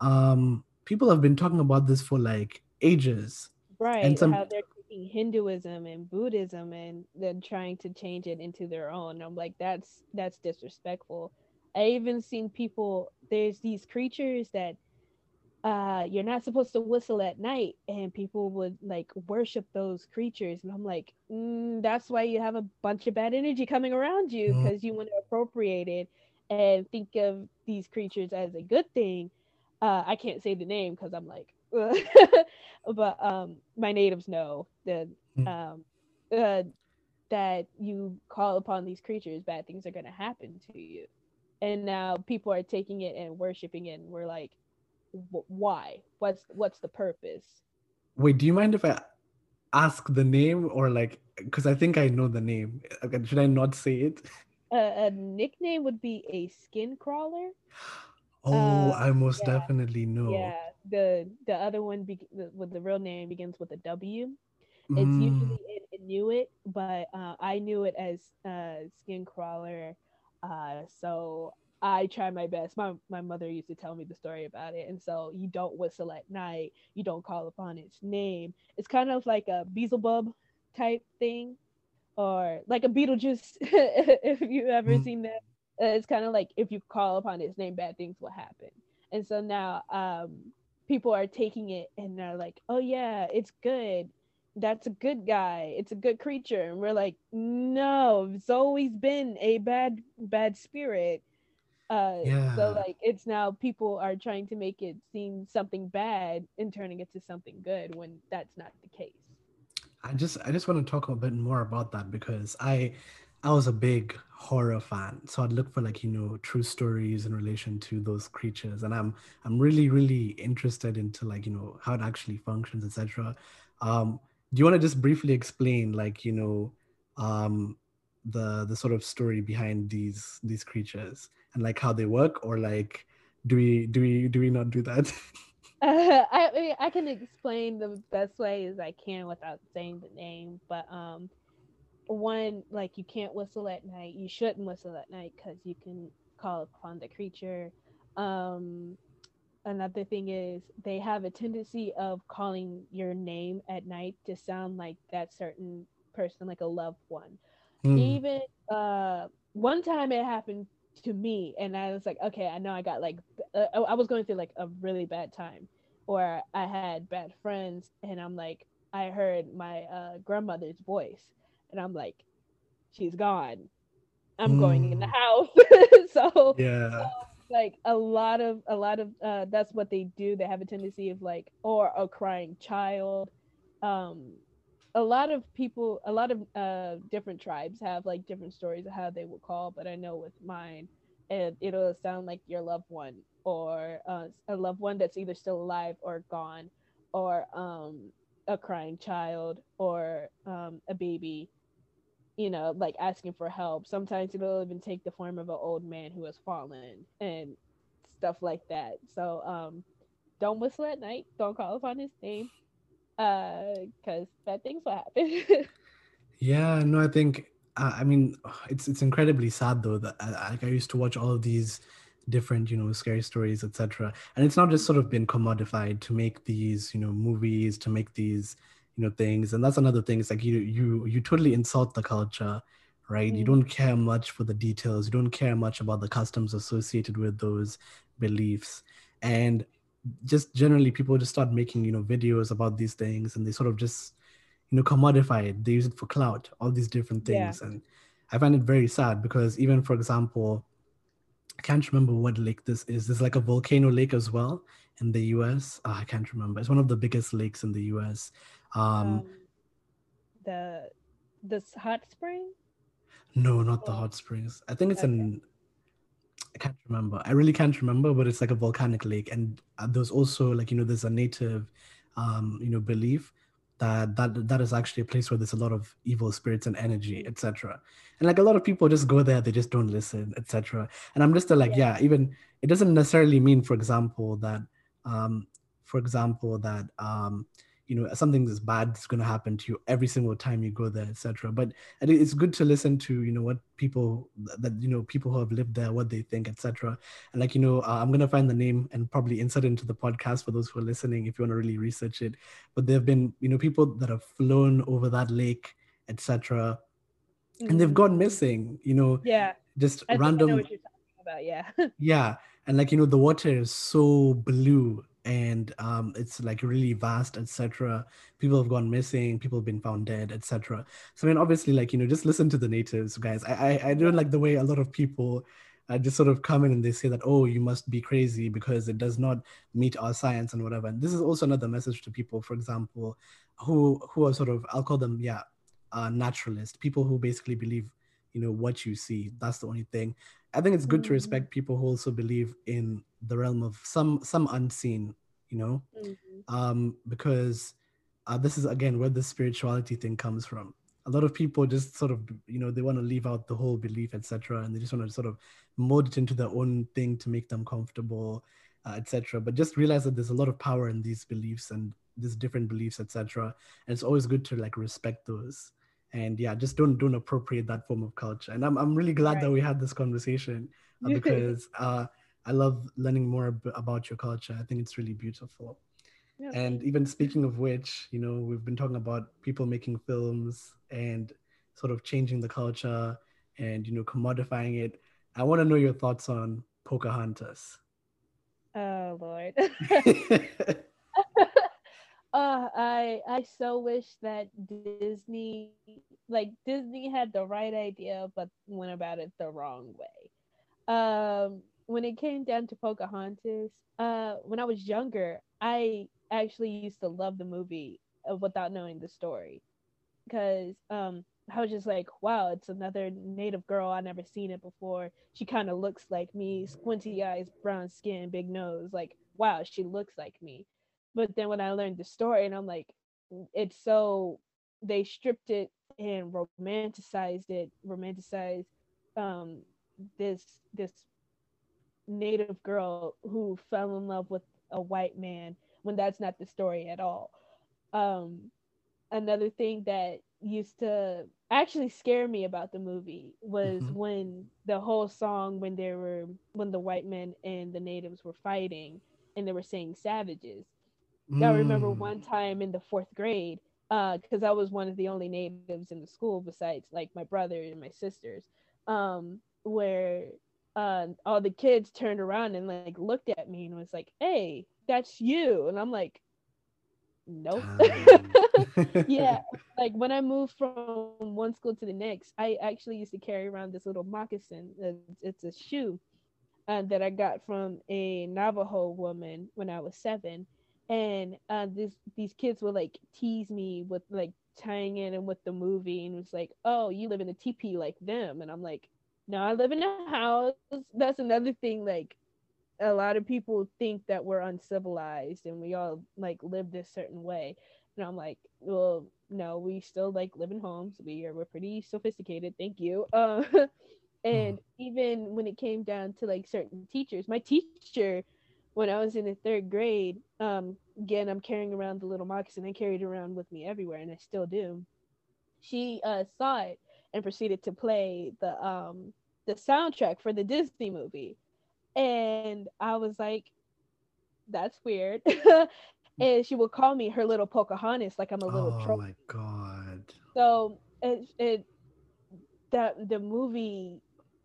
um people have been talking about this for like ages. Right and some... how they're taking hinduism and buddhism and then trying to change it into their own. And i'm like that's that's disrespectful. I even seen people there's these creatures that uh, you're not supposed to whistle at night, and people would like worship those creatures. And I'm like, mm, that's why you have a bunch of bad energy coming around you because mm. you want to appropriate it and think of these creatures as a good thing. Uh, I can't say the name because I'm like, but um, my natives know that mm. um, uh, that you call upon these creatures, bad things are going to happen to you. And now people are taking it and worshiping it, and we're like, why? What's what's the purpose? Wait, do you mind if I ask the name or like because I think I know the name. Should I not say it? a nickname would be a skin crawler. Oh, uh, I most yeah, definitely know. Yeah, the the other one be- with the real name begins with a W. It's mm. usually in Inuit, but uh, I knew it as uh, skin crawler. Uh, so I try my best. My my mother used to tell me the story about it, and so you don't whistle at night. You don't call upon its name. It's kind of like a Beelzebub type thing or like a Beetlejuice, if you've ever mm-hmm. seen that. Uh, it's kind of like if you call upon its name, bad things will happen. And so now um, people are taking it and they're like, oh, yeah, it's good. That's a good guy. It's a good creature. And we're like, no, it's always been a bad, bad spirit. Uh, yeah. So like it's now people are trying to make it seem something bad and turning it to something good when that's not the case. I just I just want to talk a bit more about that because I I was a big horror fan, so I'd look for like you know true stories in relation to those creatures, and I'm I'm really really interested into like you know how it actually functions, etc. Um, do you want to just briefly explain like you know um, the the sort of story behind these these creatures and like how they work, or like do we do we do we not do that? Uh, I mean, I can explain the best way as I can without saying the name, but um, one like you can't whistle at night. You shouldn't whistle at night because you can call upon the creature. Um, another thing is they have a tendency of calling your name at night to sound like that certain person, like a loved one. Mm. Even uh, one time it happened to me and i was like okay i know i got like uh, i was going through like a really bad time or i had bad friends and i'm like i heard my uh, grandmother's voice and i'm like she's gone i'm mm. going in the mm. house so yeah like a lot of a lot of uh, that's what they do they have a tendency of like or a crying child um a lot of people a lot of uh different tribes have like different stories of how they would call but i know with mine it, it'll sound like your loved one or uh, a loved one that's either still alive or gone or um a crying child or um a baby you know like asking for help. Sometimes it'll even take the form of an old man who has fallen and stuff like that. So um don't whistle at night. Don't call upon his name because uh, bad things will happen. yeah, no, I think uh, I mean it's it's incredibly sad though that uh, like I used to watch all of these different you know scary stories etc and it's not just sort of been commodified to make these you know movies to make these you know things. And that's another thing it's like you you you totally insult the culture right? Mm. you don't care much for the details. You don't care much about the customs associated with those beliefs. And just generally people just start making you know videos about these things and they sort of just you know commodify it. They use it for clout all these different things. Yeah. and i find it very sad because even for example i can't remember what lake this is. There's like a volcano lake as well in the us oh, ah, i can't remember. It's one of the biggest lakes in the us um, um the this hot spring? No not oh. the hot springs. I think it's okay. in I can't remember. I really can't remember, but it's like a volcanic lake, and uh, there's also like you know there's a native, um, you know, belief that that that is actually a place where there's a lot of evil spirits and energy, etc. And like a lot of people just go there, they just don't listen, etc. And I'm just like, yeah. yeah, even it doesn't necessarily mean, for example, that, um, for example, that um, you know something that's bad is going to happen to you every single time you go there etc but it's good to listen to you know what people that you know people who have lived there what they think etc and like you know uh, i'm going to find the name and probably insert into the podcast for those who are listening if you want to really research it. But there have been you know people that have flown over that lake etc mm-hmm. and they've mm-hmm. gone missing you know yeah. just I random about yeah. Yeah. And like you know the water is so blue and um, it's like really vast, etc. People have gone missing, people have been found dead, etc. So I mean, obviously, like you know, just listen to the natives, guys. I I, I don't like the way a lot of people uh, just sort of come in and they say that oh, you must be crazy because it does not meet our science and whatever. And this is also another message to people, for example, who who are sort of I'll call them yeah, uh, naturalist people who basically believe you know what you see that's the only thing i think it's good mm. to respect people who also believe in the realm of some some unseen you know? Mm-hmm. um because uh, this is again where the spirituality thing comes from. A lot of people just sort of you know they want to leave out the whole belief etc and they just want to sort of mold it into their own thing to make them comfortable uh, etc but just realize that there's a lot of power in these beliefs and these different beliefs etc and it's always good to like respect those and yeah just don't don't appropriate that form of culture. And i'm, I'm really glad right. that we had this conversation uh, because uh, i love learning more about your culture. I think it's really beautiful. Yeah. and even speaking of which you know we've been talking about people making films and sort of changing the culture and you know commodifying it. I want to know your thoughts on pocahontas. Oh lord uh, I I so wish that Disney like Disney had the right idea but went about it the wrong way. Um when it came down to Pocahontas, uh when I was younger, I actually used to love the movie uh, without knowing the story. Cuz um I was just like, wow, it's another native girl. I never seen it before. She kind of looks like me, squinty eyes, brown skin, big nose. Like, wow, she looks like me but then when I learned the story, and I'm like, it's so they stripped it and romanticized it, romanticized um, this this native girl who fell in love with a white man when that's not the story at all. Um, another thing that used to actually scare me about the movie was mm-hmm. when the whole song when they were when the white men and the natives were fighting and they were saying savages Mm. I remember one time in the fourth grade, because uh, I was one of the only natives in the school besides like my brother and my sisters, um, where uh, all the kids turned around and like looked at me and was like, "Hey, that's you," and I'm like, "Nope." yeah, like when I moved from one school to the next, I actually used to carry around this little moccasin. It's, a shoe uh, that I got from a Navajo woman when I was seven and uh, this these kids would like tease me with like tying in and with the movie and was like, "Oh, you live in a teepee like them," and I'm like, "No, I live in a house." That's another thing. Like, a lot of people think that we're uncivilized and we all like live this certain way, and I'm like, "Well, no, we still like live in homes. We are we're pretty sophisticated. Thank you." Uh, and even when it came down to like certain teachers, my teacher when I was in the third grade, um, again, I'm carrying around the little moccasin. I carried it around with me everywhere, and I still do. She uh, saw it and proceeded to play the um, the soundtrack for the Disney movie, and I was like, "That's weird." and she would call me her little Pocahontas, like I'm a little. Oh my god! So it it that the movie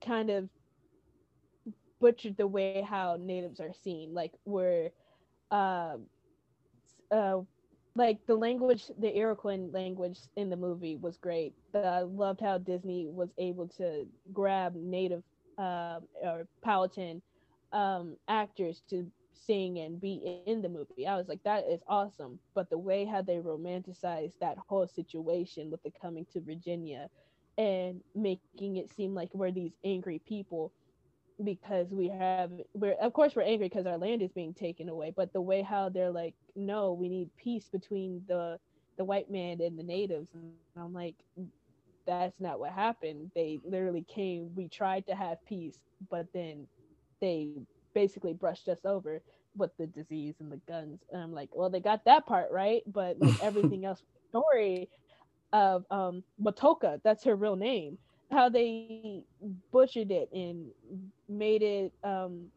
kind of butchered the way how natives are seen like we're uh, uh like the language the iroquois language in the movie was great but i loved how disney was able to grab native uh, or powhatan um, actors to sing and be in the movie. I was like that is awesome. But the way how they romanticized that whole situation with the coming to virginia and making it seem like we're these angry people because we have we're of course we're angry because our land is being taken away but the way how they're like no we need peace between the the white man and the natives and i'm like that's not what happened. They literally came we tried to have peace but then they basically brushed us over with the disease and the guns and i'm like well they got that part right but like everything else story of um Matoaka that's her real name how they butchered it and made it um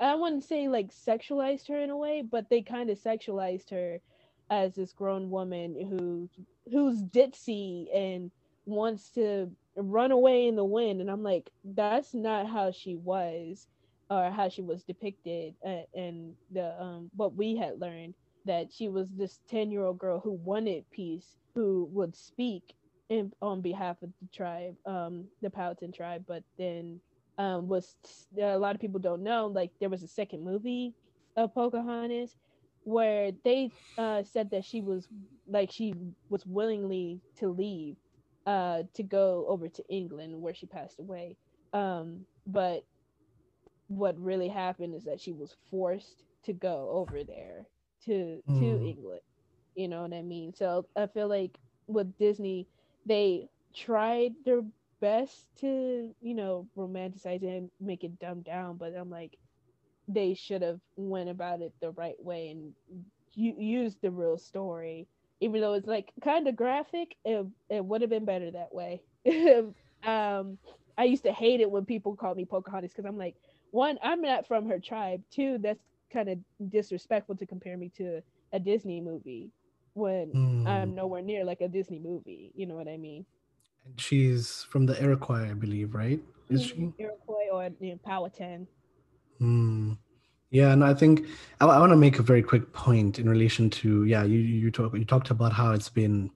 I wouldn't say like sexualized her in a way, but they kind of sexualized her as this grown woman who who's ditzy and wants to run away in the wind. And I'm like that's not how she was or how she was depicted uh, and the um what we had learned that she was this 10 year old girl who wanted peace who would speak in, on behalf of the tribe um the powhatan tribe but then um was a lot of people don't know like there was a second movie of pocahontas where they uh said that she was like she was willingly to leave uh to go over to england where she passed away um but what really happened is that she was forced to go over there to mm. to hmm. England. You know what I mean? So I feel like with Disney, they tried their best to, you know, romanticize it and make it dumbed down, but I'm like they should have went about it the right way and u- used the real story. Even though it's like kind of graphic, it, it would have been better that way. um, I used to hate it when people called me Pocahontas because I'm like, one, I'm not from her tribe. Two, that's kind of disrespectful to compare me to a Disney movie when mm. I'm nowhere near like a Disney movie. You know what I mean? And she's from the Iroquois, I believe, right? Is mm-hmm. she Iroquois or you know, Powhatan? Hmm. Yeah, and I think I, I want to make a very quick point in relation to yeah, you you talk you talked about how it's been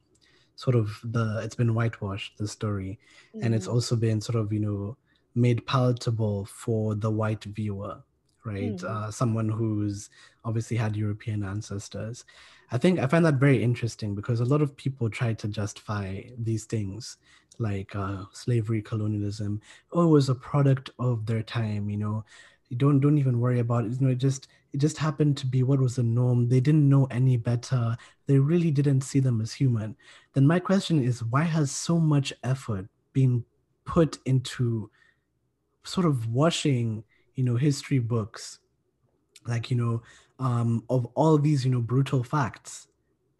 sort of the it's been whitewashed the story, mm-hmm. and it's mm-hmm. also been sort of you know made palatable for the white viewer right? Mm. uh, someone who's obviously had european ancestors. I think i find that very interesting because a lot of people try to justify these things like uh, slavery colonialism. Oh it was a product of their time you know? You don't don't even worry about it. You know it just it just happened to be what was the norm. They didn't know any better. They really didn't see them as human. Then my question is why has so much effort been put into sort of washing you know history books like you know um of all these you know brutal facts.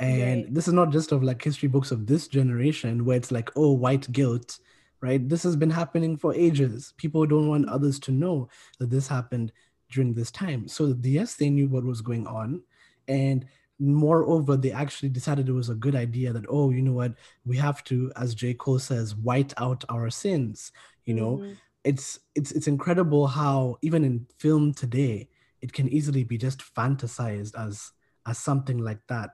And right. this is not just of like history books of this generation where it's like oh white guilt right? This has been happening for ages. People don't want others to know that this happened during this time. So yes they knew what was going on. And moreover they actually decided it was a good idea that oh you know what? We have to as j. Cole says white out our sins you know? Mm-hmm it's it's it's incredible how even in film today it can easily be just fantasized as as something like that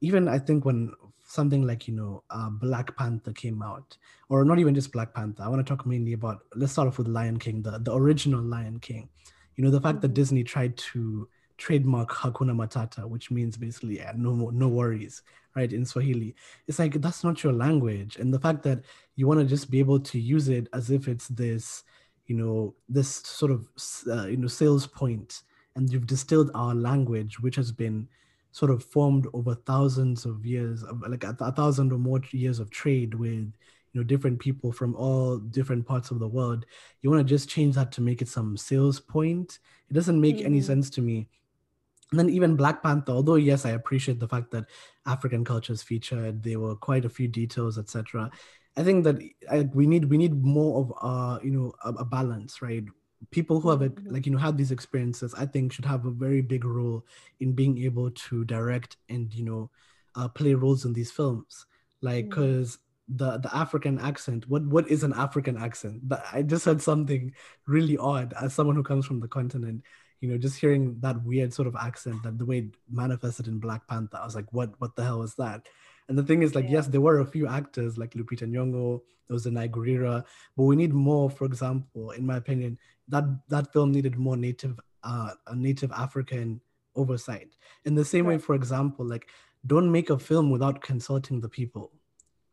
even i think when something like you know uh, black panther came out or not even just black panther i want to talk mainly about let's start off with lion king the, the original lion king you know the fact that mm-hmm. disney tried to trademark hakuna matata which means basically yeah, no no worries right in swahili. It's like that's not your language. And the fact that you want to just be able to use it as if it's this you know this sort of uh, you know sales point and you've distilled our language which has been sort of formed over thousands of years of like a, a thousand or more years of trade with you know different people from all different parts of the world you want to just change that to make it some sales point? It doesn't make mm-hmm. any sense to me and then even black panther although yes i appreciate the fact that african cultures featured there were quite a few details etc I think that I, we need we need more of uh you know a, a balance, right? People who have a, mm-hmm. like you know had these experiences, I think, should have a very big role in being able to direct and you know uh, play roles in these films, like because. Mm. The, the African accent. What what is an African accent? But I just heard something really odd as someone who comes from the continent you know, just hearing that weird sort of accent that the way it manifested in Black Panther, I was like, what what the hell was that? And the thing is, like, yeah. yes, there were a few actors like Lupita Nyong'o, there was Danai Gurira, but we need more. For example, in my opinion, that that film needed more native, uh, a native African oversight. In the same right. way, for example, like, don't make a film without consulting the people,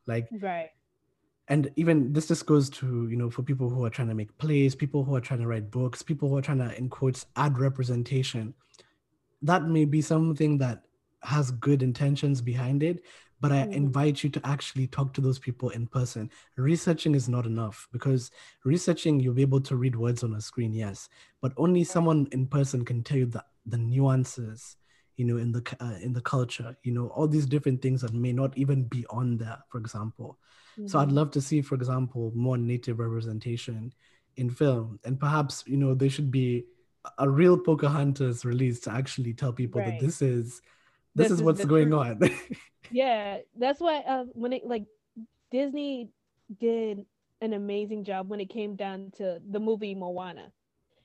like, right. And even this just goes to you know for people who are trying to make plays, people who are trying to write books, people who are trying to in quotes add representation. That may be something that has good intentions behind it, but I mm. invite you to actually talk to those people in person. Researching is not enough because researching, you'll be able to read words on a screen, yes, but only someone in person can tell you the, the nuances, you know, in the uh, in the culture, you know, all these different things that may not even be on there, for example. Mm-hmm. So I'd mm-hmm. love to see, for example, more native representation in film, and perhaps you know there should be a real Pocahontas release to actually tell people right. that this is this, this is, is what's going truth. on. yeah, that's why uh, when it like Disney did an amazing job when it came down to the movie Moana.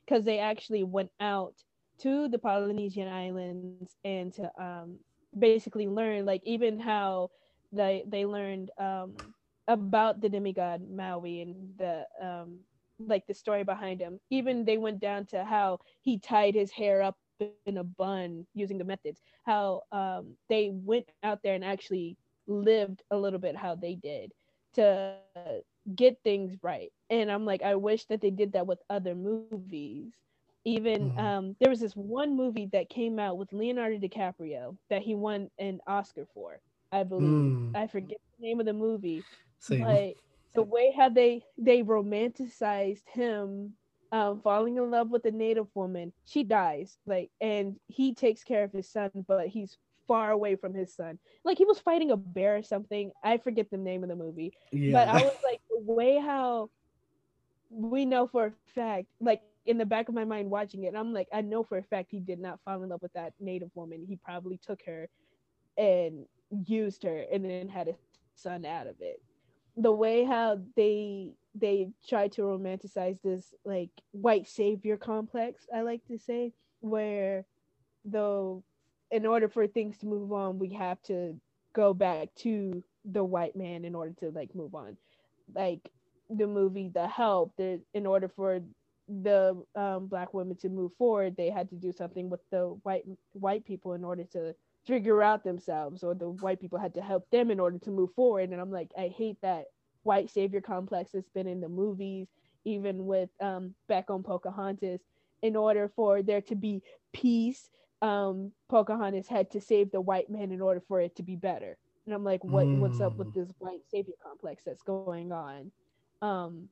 because they actually went out to the Polynesian islands and to um, basically learn like even how they they learned um, about the demigod Maui and the um, like the story behind him. Even they went down to how he tied his hair up in a bun using the methods. How um, they went out there and actually lived a little bit how they did to get things right. And I'm like, I wish that they did that with other movies. Even mm-hmm. um, there was this one movie that came out with Leonardo DiCaprio that he won an Oscar for, I believe. Mm. I forget the name of the movie. Same. But the way how they they romanticized him um, falling in love with a native woman she dies like and he takes care of his son but he's far away from his son. Like he was fighting a bear or something. I forget the name of the movie. Yeah. but i was like the way how we know for a fact like in the back of my mind watching it i'm like i know for a fact he did not fall in love with that native woman. He probably took her and used her and then had a son out of it the way how they they try to romanticize this like white savior complex i like to say where though in order for things to move on we have to go back to the white man in order to like move on. Like the movie the help that in order for the um, black women to move forward they had to do something with the white white people in order to figure out themselves or the white people had to help them in order to move forward and i'm like i hate that white savior complex that's been in the movies even with um, back on pocahontas in order for there to be peace um, pocahontas had to save the white man in order for it to be better and i'm like what mm. what's up with mm. this white savior complex that's going on um,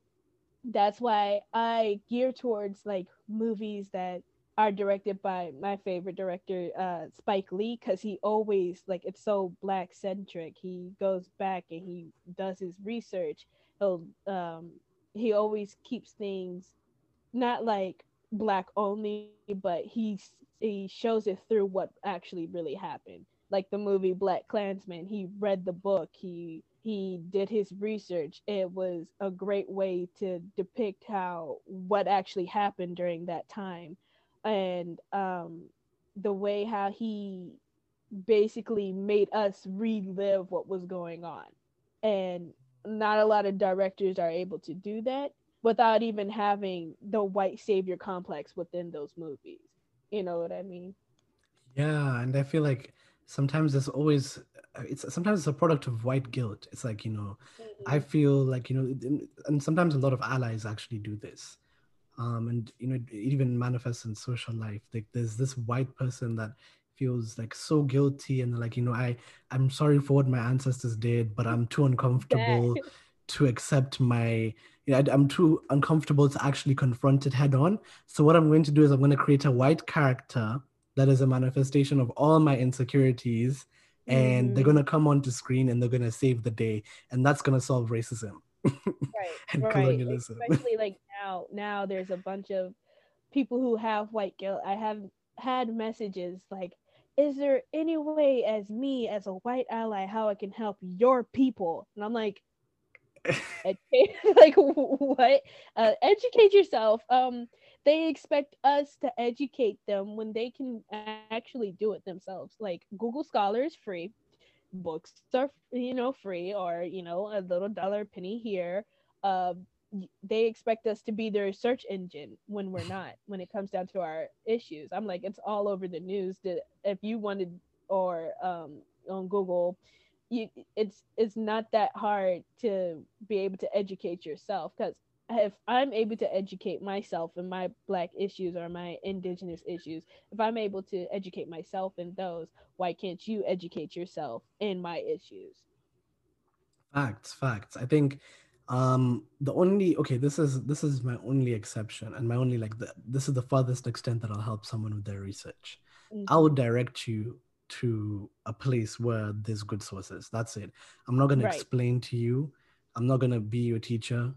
that's why i gear towards like movies that are directed by my favorite director, uh, Spike Lee, because he always like it's so black centric. He goes back and he does his research. He'll um, he always keeps things not like black only, but he he shows it through what actually really happened. Like the movie Black Klansman, he read the book. He he did his research. It was a great way to depict how what actually happened during that time and um, the way how he basically made us relive what was going on. And not a lot of directors are able to do that without even having the white savior complex within those movies. You know what I mean? Yeah, and I feel like sometimes there's always it's sometimes it's a product of white guilt. It's like you know, mm-hmm. I feel like you know, and sometimes a lot of allies actually do this um, and you know it even manifests in social life. Like there's this white person that feels like so guilty and like you know i i'm sorry for what my ancestors did but i'm too uncomfortable to accept my you know I, i'm too uncomfortable to actually confront it head on. So what i'm going to do is i'm going to create a white character that is a manifestation of all my insecurities and mm-hmm. they're going to come onto screen and they're going to save the day and that's going to solve racism right, and right. especially like now now there's a bunch of people who have white guilt. I have had messages like, is there any way as me as a white ally how I can help your people? And I'm like, like what? Uh, educate yourself. Um, they expect us to educate them when they can actually do it themselves. Like Google Scholar is free, books are you know free, or you know a little dollar penny here. Uh, they expect us to be their search engine when we're not when it comes down to our issues i'm like it's all over the news that if you wanted or um, on google you it's it's not that hard to be able to educate yourself because if i'm able to educate myself in my black issues or my indigenous issues if i'm able to educate myself in those why can't you educate yourself in my issues? Facts facts. I think um the only okay this is this is my only exception and my only like the, this is the farthest extent that i'll help someone with their research. Mm-hmm. i would direct you to a place where there's good sources. That's it. I'm not going right. to explain to you. I'm not going to be your teacher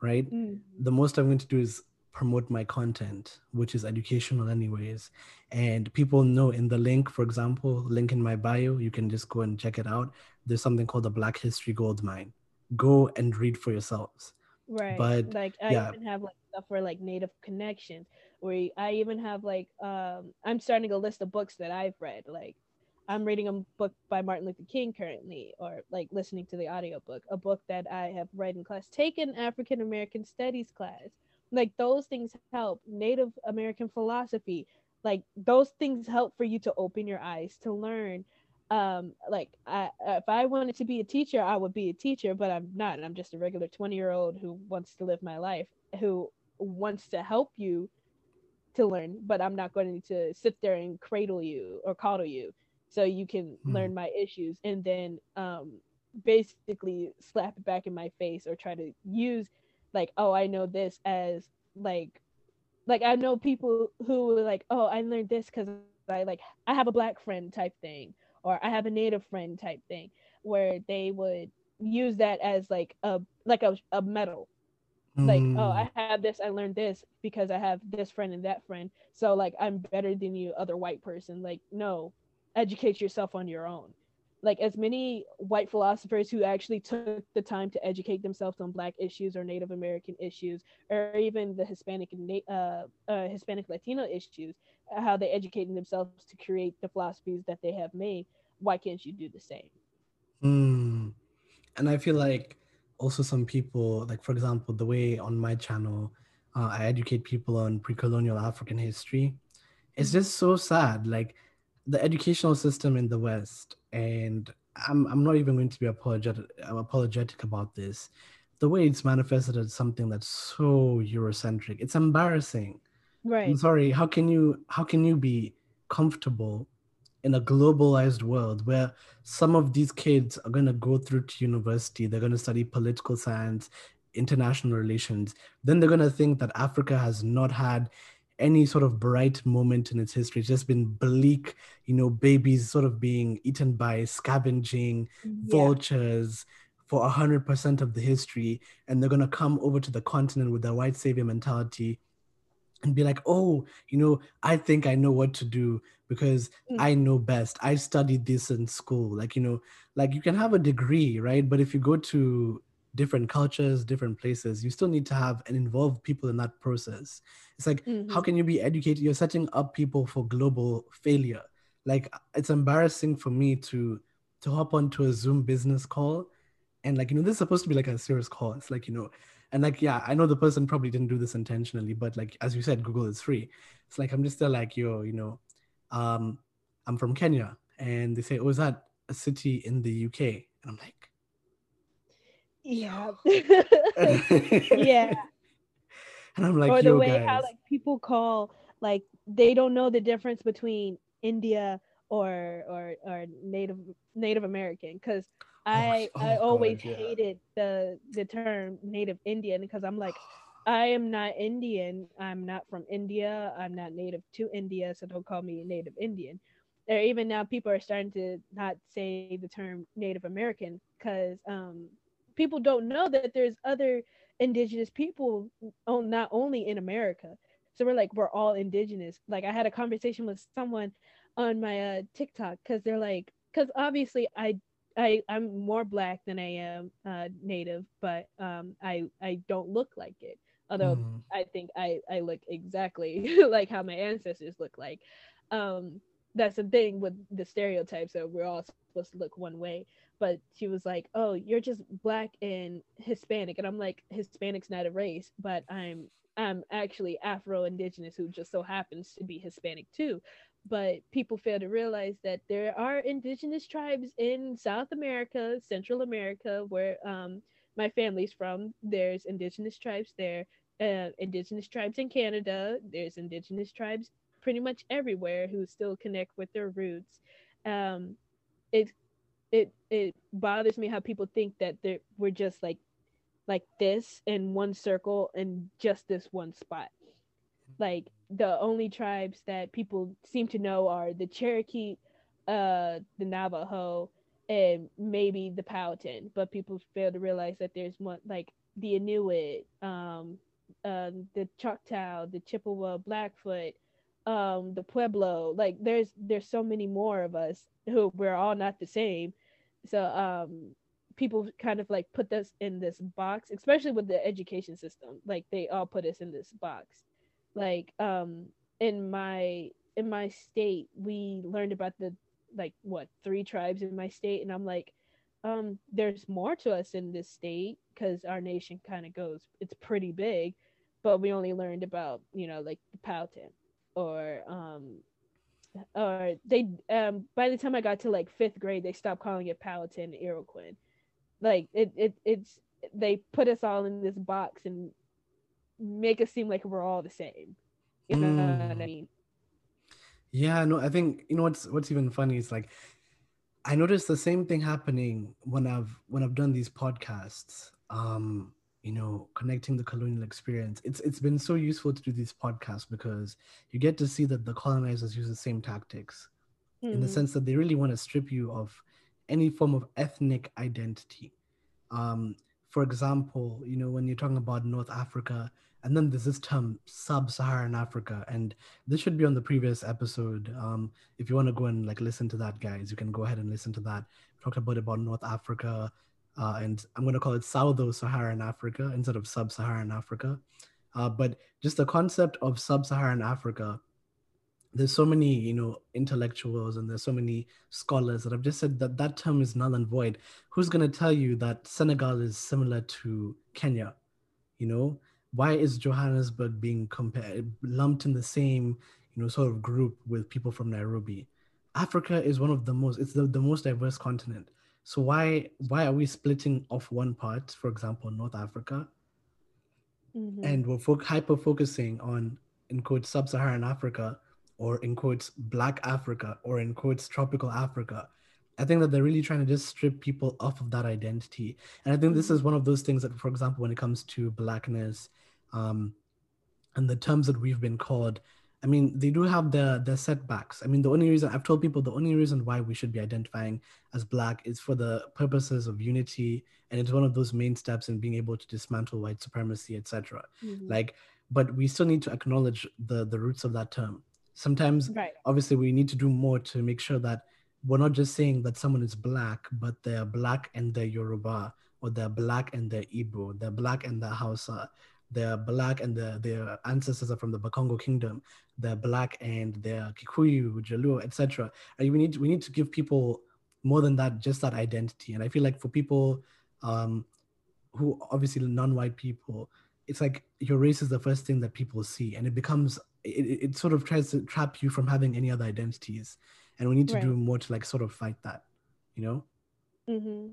right mm-hmm. the most i'm going to do is promote my content which is educational anyways and people know in the link for example link in my bio you can just go and check it out there's something called the black history gold mine go and read for yourselves. Right. But like I yeah. even have like stuff for like native connections where i even have like um i'm starting a list of books that i've read like i'm reading a book by martin luther king currently or like listening to the audiobook a book that i have read in class taken african american studies class. Like those things help. Native american philosophy like those things help for you to open your eyes to learn. Um like I, if i wanted to be a teacher i would be a teacher but i'm not. And i'm just a regular 20 year old who wants to live my life who wants to help you to learn but i'm not going to sit there and cradle you or coddle you so you can mm. learn my issues and then um basically slap it back in my face or try to use like oh i know this as like like i know people who were like oh i learned this because i like i have a black friend type thing or I have a native friend type thing where they would use that as like a like a, a medal like mm. oh i have this i learned this because i have this friend and that friend so like i'm better than you other white person like no educate yourself on your own like as many white philosophers who actually took the time to educate themselves on black issues or native american issues or even the hispanic and uh, uh, hispanic latino issues how they educated themselves to create the philosophies that they have made why can't you do the same mm. and i feel like also some people like for example the way on my channel uh, i educate people on pre-colonial african history it's mm-hmm. just so sad like the educational system in the west and i'm, I'm not even going to be apologetic, apologetic about this. The way it's manifested as something that's so eurocentric. It's embarrassing. Right. i'm sorry how can you how can you be comfortable in a globalized world where some of these kids are going to go through to university they're going to study political science international relations then they're going to think that africa has not had any sort of bright moment in its history it's just been bleak you know babies sort of being eaten by scavenging yeah. vultures for 100% of the history and they're going to come over to the continent with their white savior mentality and be like, oh, you know, I think I know what to do because mm. I know best. I studied this in school. Like, you know, like you can have a degree, right? But if you go to different cultures, different places, you still need to have and involve people in that process. It's like, mm-hmm. how can you be educated? You're setting up people for global failure. Like it's embarrassing for me to to hop onto a Zoom business call and like, you know, this is supposed to be like a serious call. It's like, you know, and like yeah i know the person probably didn't do this intentionally but like as you said google is free it's like i'm just there like yo you know um i'm from kenya and they say oh is that a city in the uk and i'm like yeah yeah and i'm like or the way guys. how like people call like they don't know the difference between india or or or native native american because Oh, I oh, I always God, yeah. hated the the term native Indian because I'm like I am not Indian. I'm not from India. I'm not native to India, so don't call me native Indian. Or even now, people are starting to not say the term Native American because um, people don't know that there's other indigenous people, oh, not only in America. So we're like we're all indigenous. Like I had a conversation with someone on my uh, TikTok because they're like, because obviously I I I'm more black than I am uh, native, but um, I I don't look like it. Although mm. I think I I look exactly like how my ancestors look like. Um, that's the thing with the stereotypes that we're all supposed to look one way. But she was like, "Oh, you're just black and Hispanic," and I'm like, "Hispanic's not a race, but I'm I'm actually Afro Indigenous who just so happens to be Hispanic too but people fail to realize that there are indigenous tribes in South America, Central America, where um, my family's from. There's indigenous tribes there, uh, indigenous tribes in Canada. There's indigenous tribes pretty much everywhere who still connect with their roots. Um, it it it bothers me how people think that we're just like like this in one circle and just this one spot. Like the only tribes that people seem to know are the Cherokee, uh, the Navajo, and maybe the Powhatan. But people fail to realize that there's one like the Inuit, um, uh, the Choctaw, the Chippewa, Blackfoot, um, the Pueblo. Like there's there's so many more of us who we're all not the same. So um, people kind of like put us in this box, especially with the education system. Like they all put us in this box. Like um in my in my state, we learned about the like what three tribes in my state, and I'm like, um, there's more to us in this state because our nation kind of goes, it's pretty big, but we only learned about you know like the Powhatan or um or they um by the time I got to like fifth grade, they stopped calling it Powhatan Iroquois. Like it it it's they put us all in this box and make us seem like we're all the same. You know mm. what I mm. mean? Yeah, no, I think you know what's what's even funny is like I noticed the same thing happening when I've when I've done these podcasts. Um, you know, connecting the colonial experience. It's it's been so useful to do these podcasts because you get to see that the colonizers use the same tactics mm. in the hmm. sense that they really want to strip you of any form of ethnic identity. Um, for example, you know, when you're talking about North Africa, and then there's this term sub-Saharan Africa, and this should be on the previous episode. Um, if you want to go and like listen to that, guys, you can go ahead and listen to that. We talked about about North Africa, uh, and I'm going to call it South-Saharan Africa instead of Sub-Saharan Africa. Uh, but just the concept of Sub-Saharan Africa, there's so many, you know, intellectuals and there's so many scholars that have just said that that term is null and void. Who's going to tell you that Senegal is similar to Kenya? You know, why is Johannesburg being compared, lumped in the same, you know, sort of group with people from Nairobi? Africa is one of the most, it's the, the most diverse continent so why why are we splitting off one part, for example, North Africa, mm-hmm. and we're fo- hyper focusing on in quotes sub-Saharan Africa or in quotes Black Africa or in quotes tropical Africa? I think that they're really trying to just strip people off of that identity, and I think this is mm-hmm. one of those things that, for example, when it comes to blackness, um, and the terms that we've been called I mean, they do have the the setbacks. I mean, the only reason I've told people the only reason why we should be identifying as black is for the purposes of unity, and it's one of those main steps in being able to dismantle white supremacy, etc. Mm-hmm. Like, but we still need to acknowledge the the roots of that term. Sometimes, right. obviously, we need to do more to make sure that we're not just saying that someone is black, but they're black and they're Yoruba, or they're black and they're Igbo, they're black and they're Hausa, they're black and their their ancestors are from the Bakongo kingdom. They're black and they're Kikuyu, Jaluo, etc. And we need we need to give people more than that, just that identity. And I feel like for people um, who obviously non-white people, it's like your race is the first thing that people see, and it becomes it, it sort of tries to trap you from having any other identities. And we need to right. do more to like sort of fight that, you know. Mm-hmm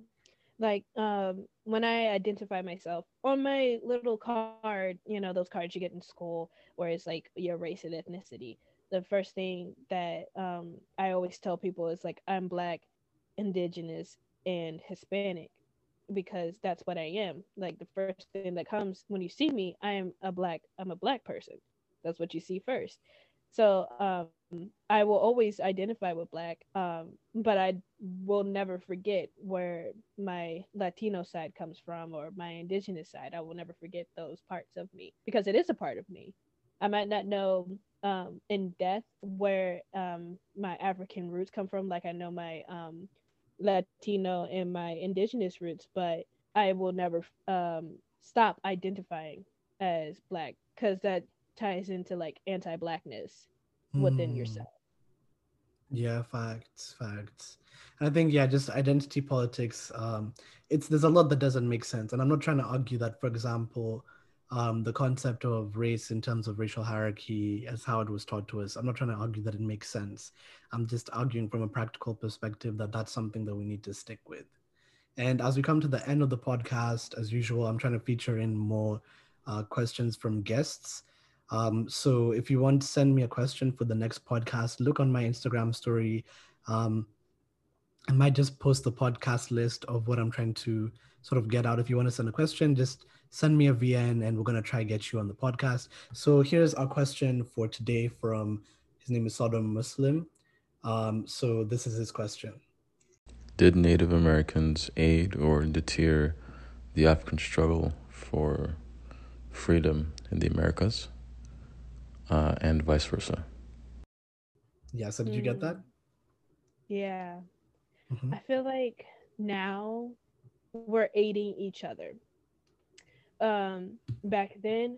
like um when i identify myself on my little card you know those cards you get in school where it's like your race and ethnicity the first thing that um i always tell people is like i'm black indigenous and hispanic because that's what i am. Like the first thing that comes when you see me i am a black i'm a black person. That's what you see first so um, I will always identify with Black, um, but I will never forget where my Latino side comes from or my Indigenous side. I will never forget those parts of me because it is a part of me. I might not know um, in depth where um, my African roots come from, like I know my um, Latino and my Indigenous roots, but I will never um, stop identifying as Black because that ties into like anti-blackness within mm. yourself. Yeah facts facts. And i think yeah just identity politics um it's there's a lot that doesn't make sense. And i'm not trying to argue that for example um, the concept of race in terms of racial hierarchy as how it was taught to us i'm not trying to argue that it makes sense. I'm just arguing from a practical perspective that that's something that we need to stick with. And as we come to the end of the podcast as usual i'm trying to feature in more uh, questions from guests um, so if you want to send me a question for the next podcast, look on my Instagram story. Um, I might just post the podcast list of what I'm trying to sort of get out. If you want to send a question, just send me a VN and we're going to try to get you on the podcast. So here's our question for today from his name is Sodom Muslim. Um, so this is his question. Did Native Americans aid or deter the African struggle for freedom in the Americas? Uh, and vice versa. Yeah. So did you get that? Mm. Yeah. Mm-hmm. I feel like now we're aiding each other. Um, back then,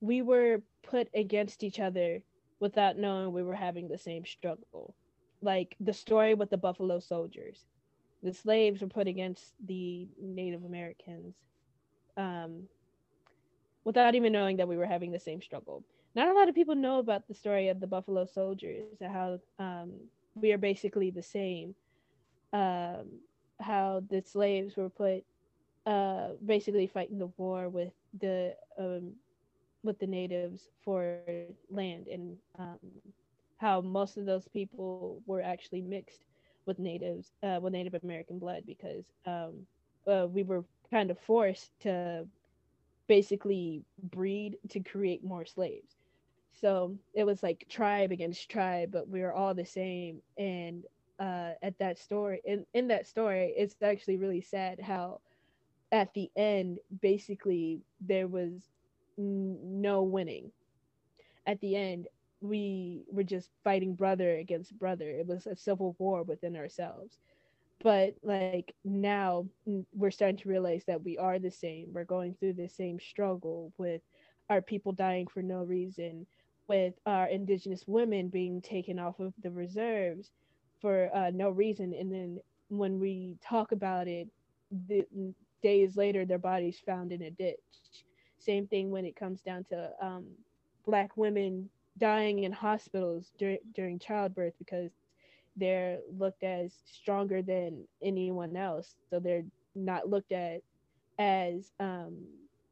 we were put against each other without knowing we were having the same struggle. Like the story with the Buffalo Soldiers. The slaves were put against the Native Americans um, without even knowing that we were having the same struggle. Not a lot of people know about the story of the Buffalo Soldiers how um, we are basically the same. Um, how the slaves were put uh, basically fighting the war with the um, with the natives for land and um, how most of those people were actually mixed with natives uh, with Native American blood because um, uh, we were kind of forced to basically breed to create more slaves. So it was like tribe against tribe, but we were all the same. And uh, at that story, in, in that story, it's actually really sad how at the end, basically, there was n- no winning. At the end, we were just fighting brother against brother. It was a civil war within ourselves. But like now, we're starting to realize that we are the same. We're going through the same struggle with our people dying for no reason, with our indigenous women being taken off of the reserves for uh, no reason. And then when we talk about it, the, days later, their bodies found in a ditch. Same thing when it comes down to um, Black women dying in hospitals dur- during childbirth because they're looked as stronger than anyone else. So they're not looked at as um,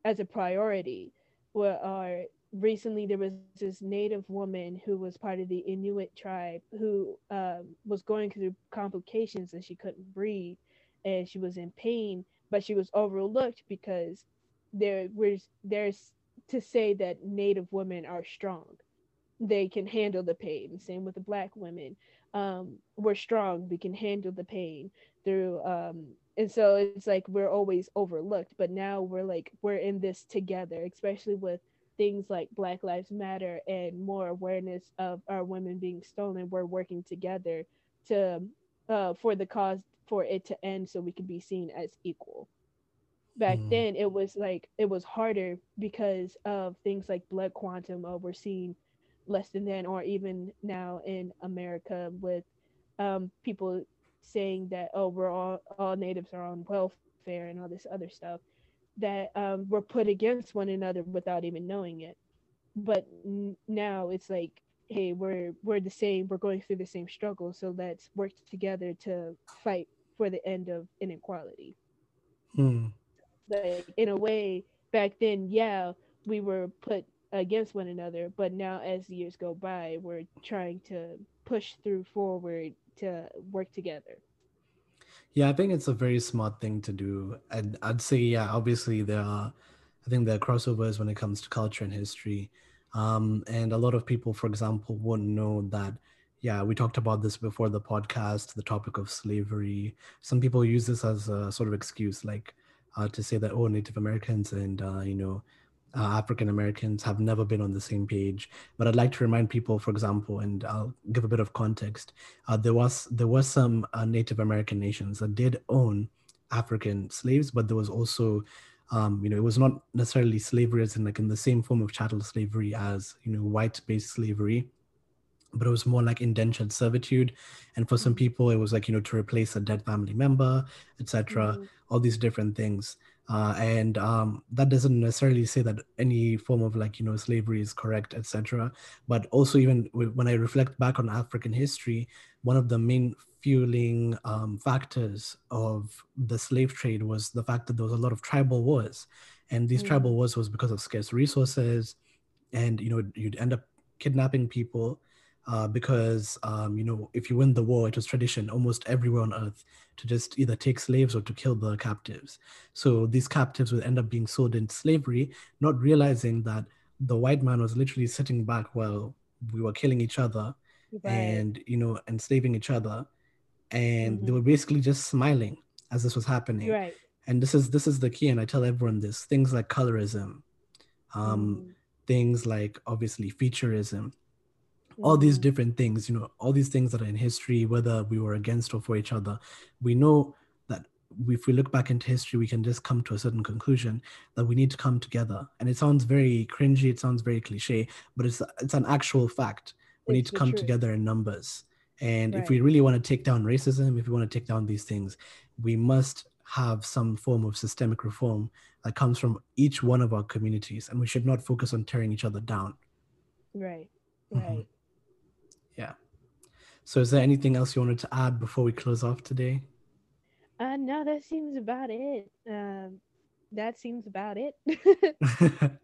as a priority. Or recently there was this native woman who was part of the Inuit tribe who um, was going through complications and she couldn't breathe and she was in pain, but she was overlooked because there was there's to say that native women are strong. They can handle the pain. Same with the black women. Um, we're strong. We can handle the pain through um, and so it's like we're always overlooked but now we're like we're in this together especially with things like Black Lives Matter and more awareness of our women being stolen, we're working together to uh, for the cause for it to end so we can be seen as equal. Back mm. then, it was like it was harder because of things like blood quantum. Oh, we're seeing less than then, or even now in America with um, people saying that oh, we're all all natives are on welfare and all this other stuff that um, were put against one another without even knowing it. But n- now it's like, hey, we're we're the same. We're going through the same struggle. So let's work together to fight for the end of inequality. Hmm. Like in a way, back then, yeah, we were put against one another, but now as the years go by, we're trying to push through forward to work together. Yeah, I think it's a very smart thing to do. And I'd say, yeah, obviously there are, I think there are crossovers when it comes to culture and history. Um, and a lot of people, for example, won't know that, yeah, we talked about this before the podcast, the topic of slavery. Some people use this as a sort of excuse, like uh, to say that, oh, Native Americans and, uh, you know, uh, African Americans have never been on the same page. But I'd like to remind people, for example, and I'll give a bit of context. Uh, there was there was some uh, Native American nations that did own African slaves, but there was also, um, you know, it was not necessarily slavery as in like in the same form of chattel slavery as you know white-based slavery. But it was more like indentured servitude, and for some mm-hmm. people, it was like you know to replace a dead family member, etc. Mm-hmm. All these different things uh, and um, that doesn't necessarily say that any form of like you know slavery is correct etc but also even when i reflect back on african history one of the main fueling um, factors of the slave trade was the fact that there was a lot of tribal wars and these mm. tribal wars was because of scarce resources and you know you'd end up kidnapping people uh, because um, you know if you win the war, it was tradition almost everywhere on earth to just either take slaves or to kill the captives. So these captives would end up being sold into slavery, not realizing that the white man was literally sitting back while we were killing each other right. and you know enslaving each other, and mm-hmm. they were basically just smiling as this was happening. Right. And this is this is the key, and I tell everyone this: things like colorism, um, mm. things like obviously featureism all these mm-hmm. different things you know all these things that are in history whether we were against or for each other we know that if we look back into history, we can just come to a certain conclusion that we need to come together. And it sounds very cringy, it sounds very cliche, but it's it's an actual fact. We It's need to come truth. together in numbers. And if we really want to take down racism, if we want to take down these things, we must have some form of systemic reform that comes from each one of our communities. And we should not focus on tearing each other down. Right. Mhm. Right. So, is there anything else you wanted to add before we close off today? Uh, no, that seems about it. Um, that seems about it.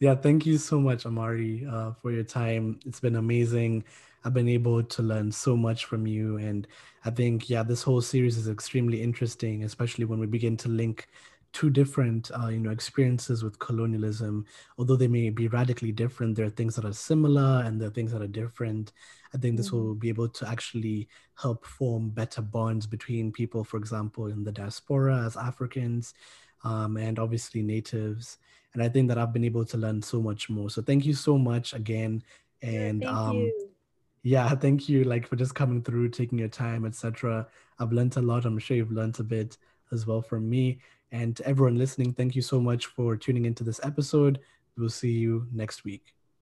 yeah, thank you so much, Amari, uh, for your time. It's been amazing. I've been able to learn so much from you. And I think, yeah, this whole series is extremely interesting, especially when we begin to link two different, uh, you know, experiences with colonialism. Although they may be radically different, there are things that are similar and there are things that are different. I think this Mhm. will be able to actually help form better bonds between people, for example, in the diaspora as Africans um, and obviously natives. And I think that I've been able to learn so much more. So thank you so much again. And Thank um, you. yeah, thank you like for just coming through, taking your time, etc. I've learned a lot. I'm sure you've learned a bit as well from me. And to everyone listening, thank you so much for tuning into this episode. We'll see you next week.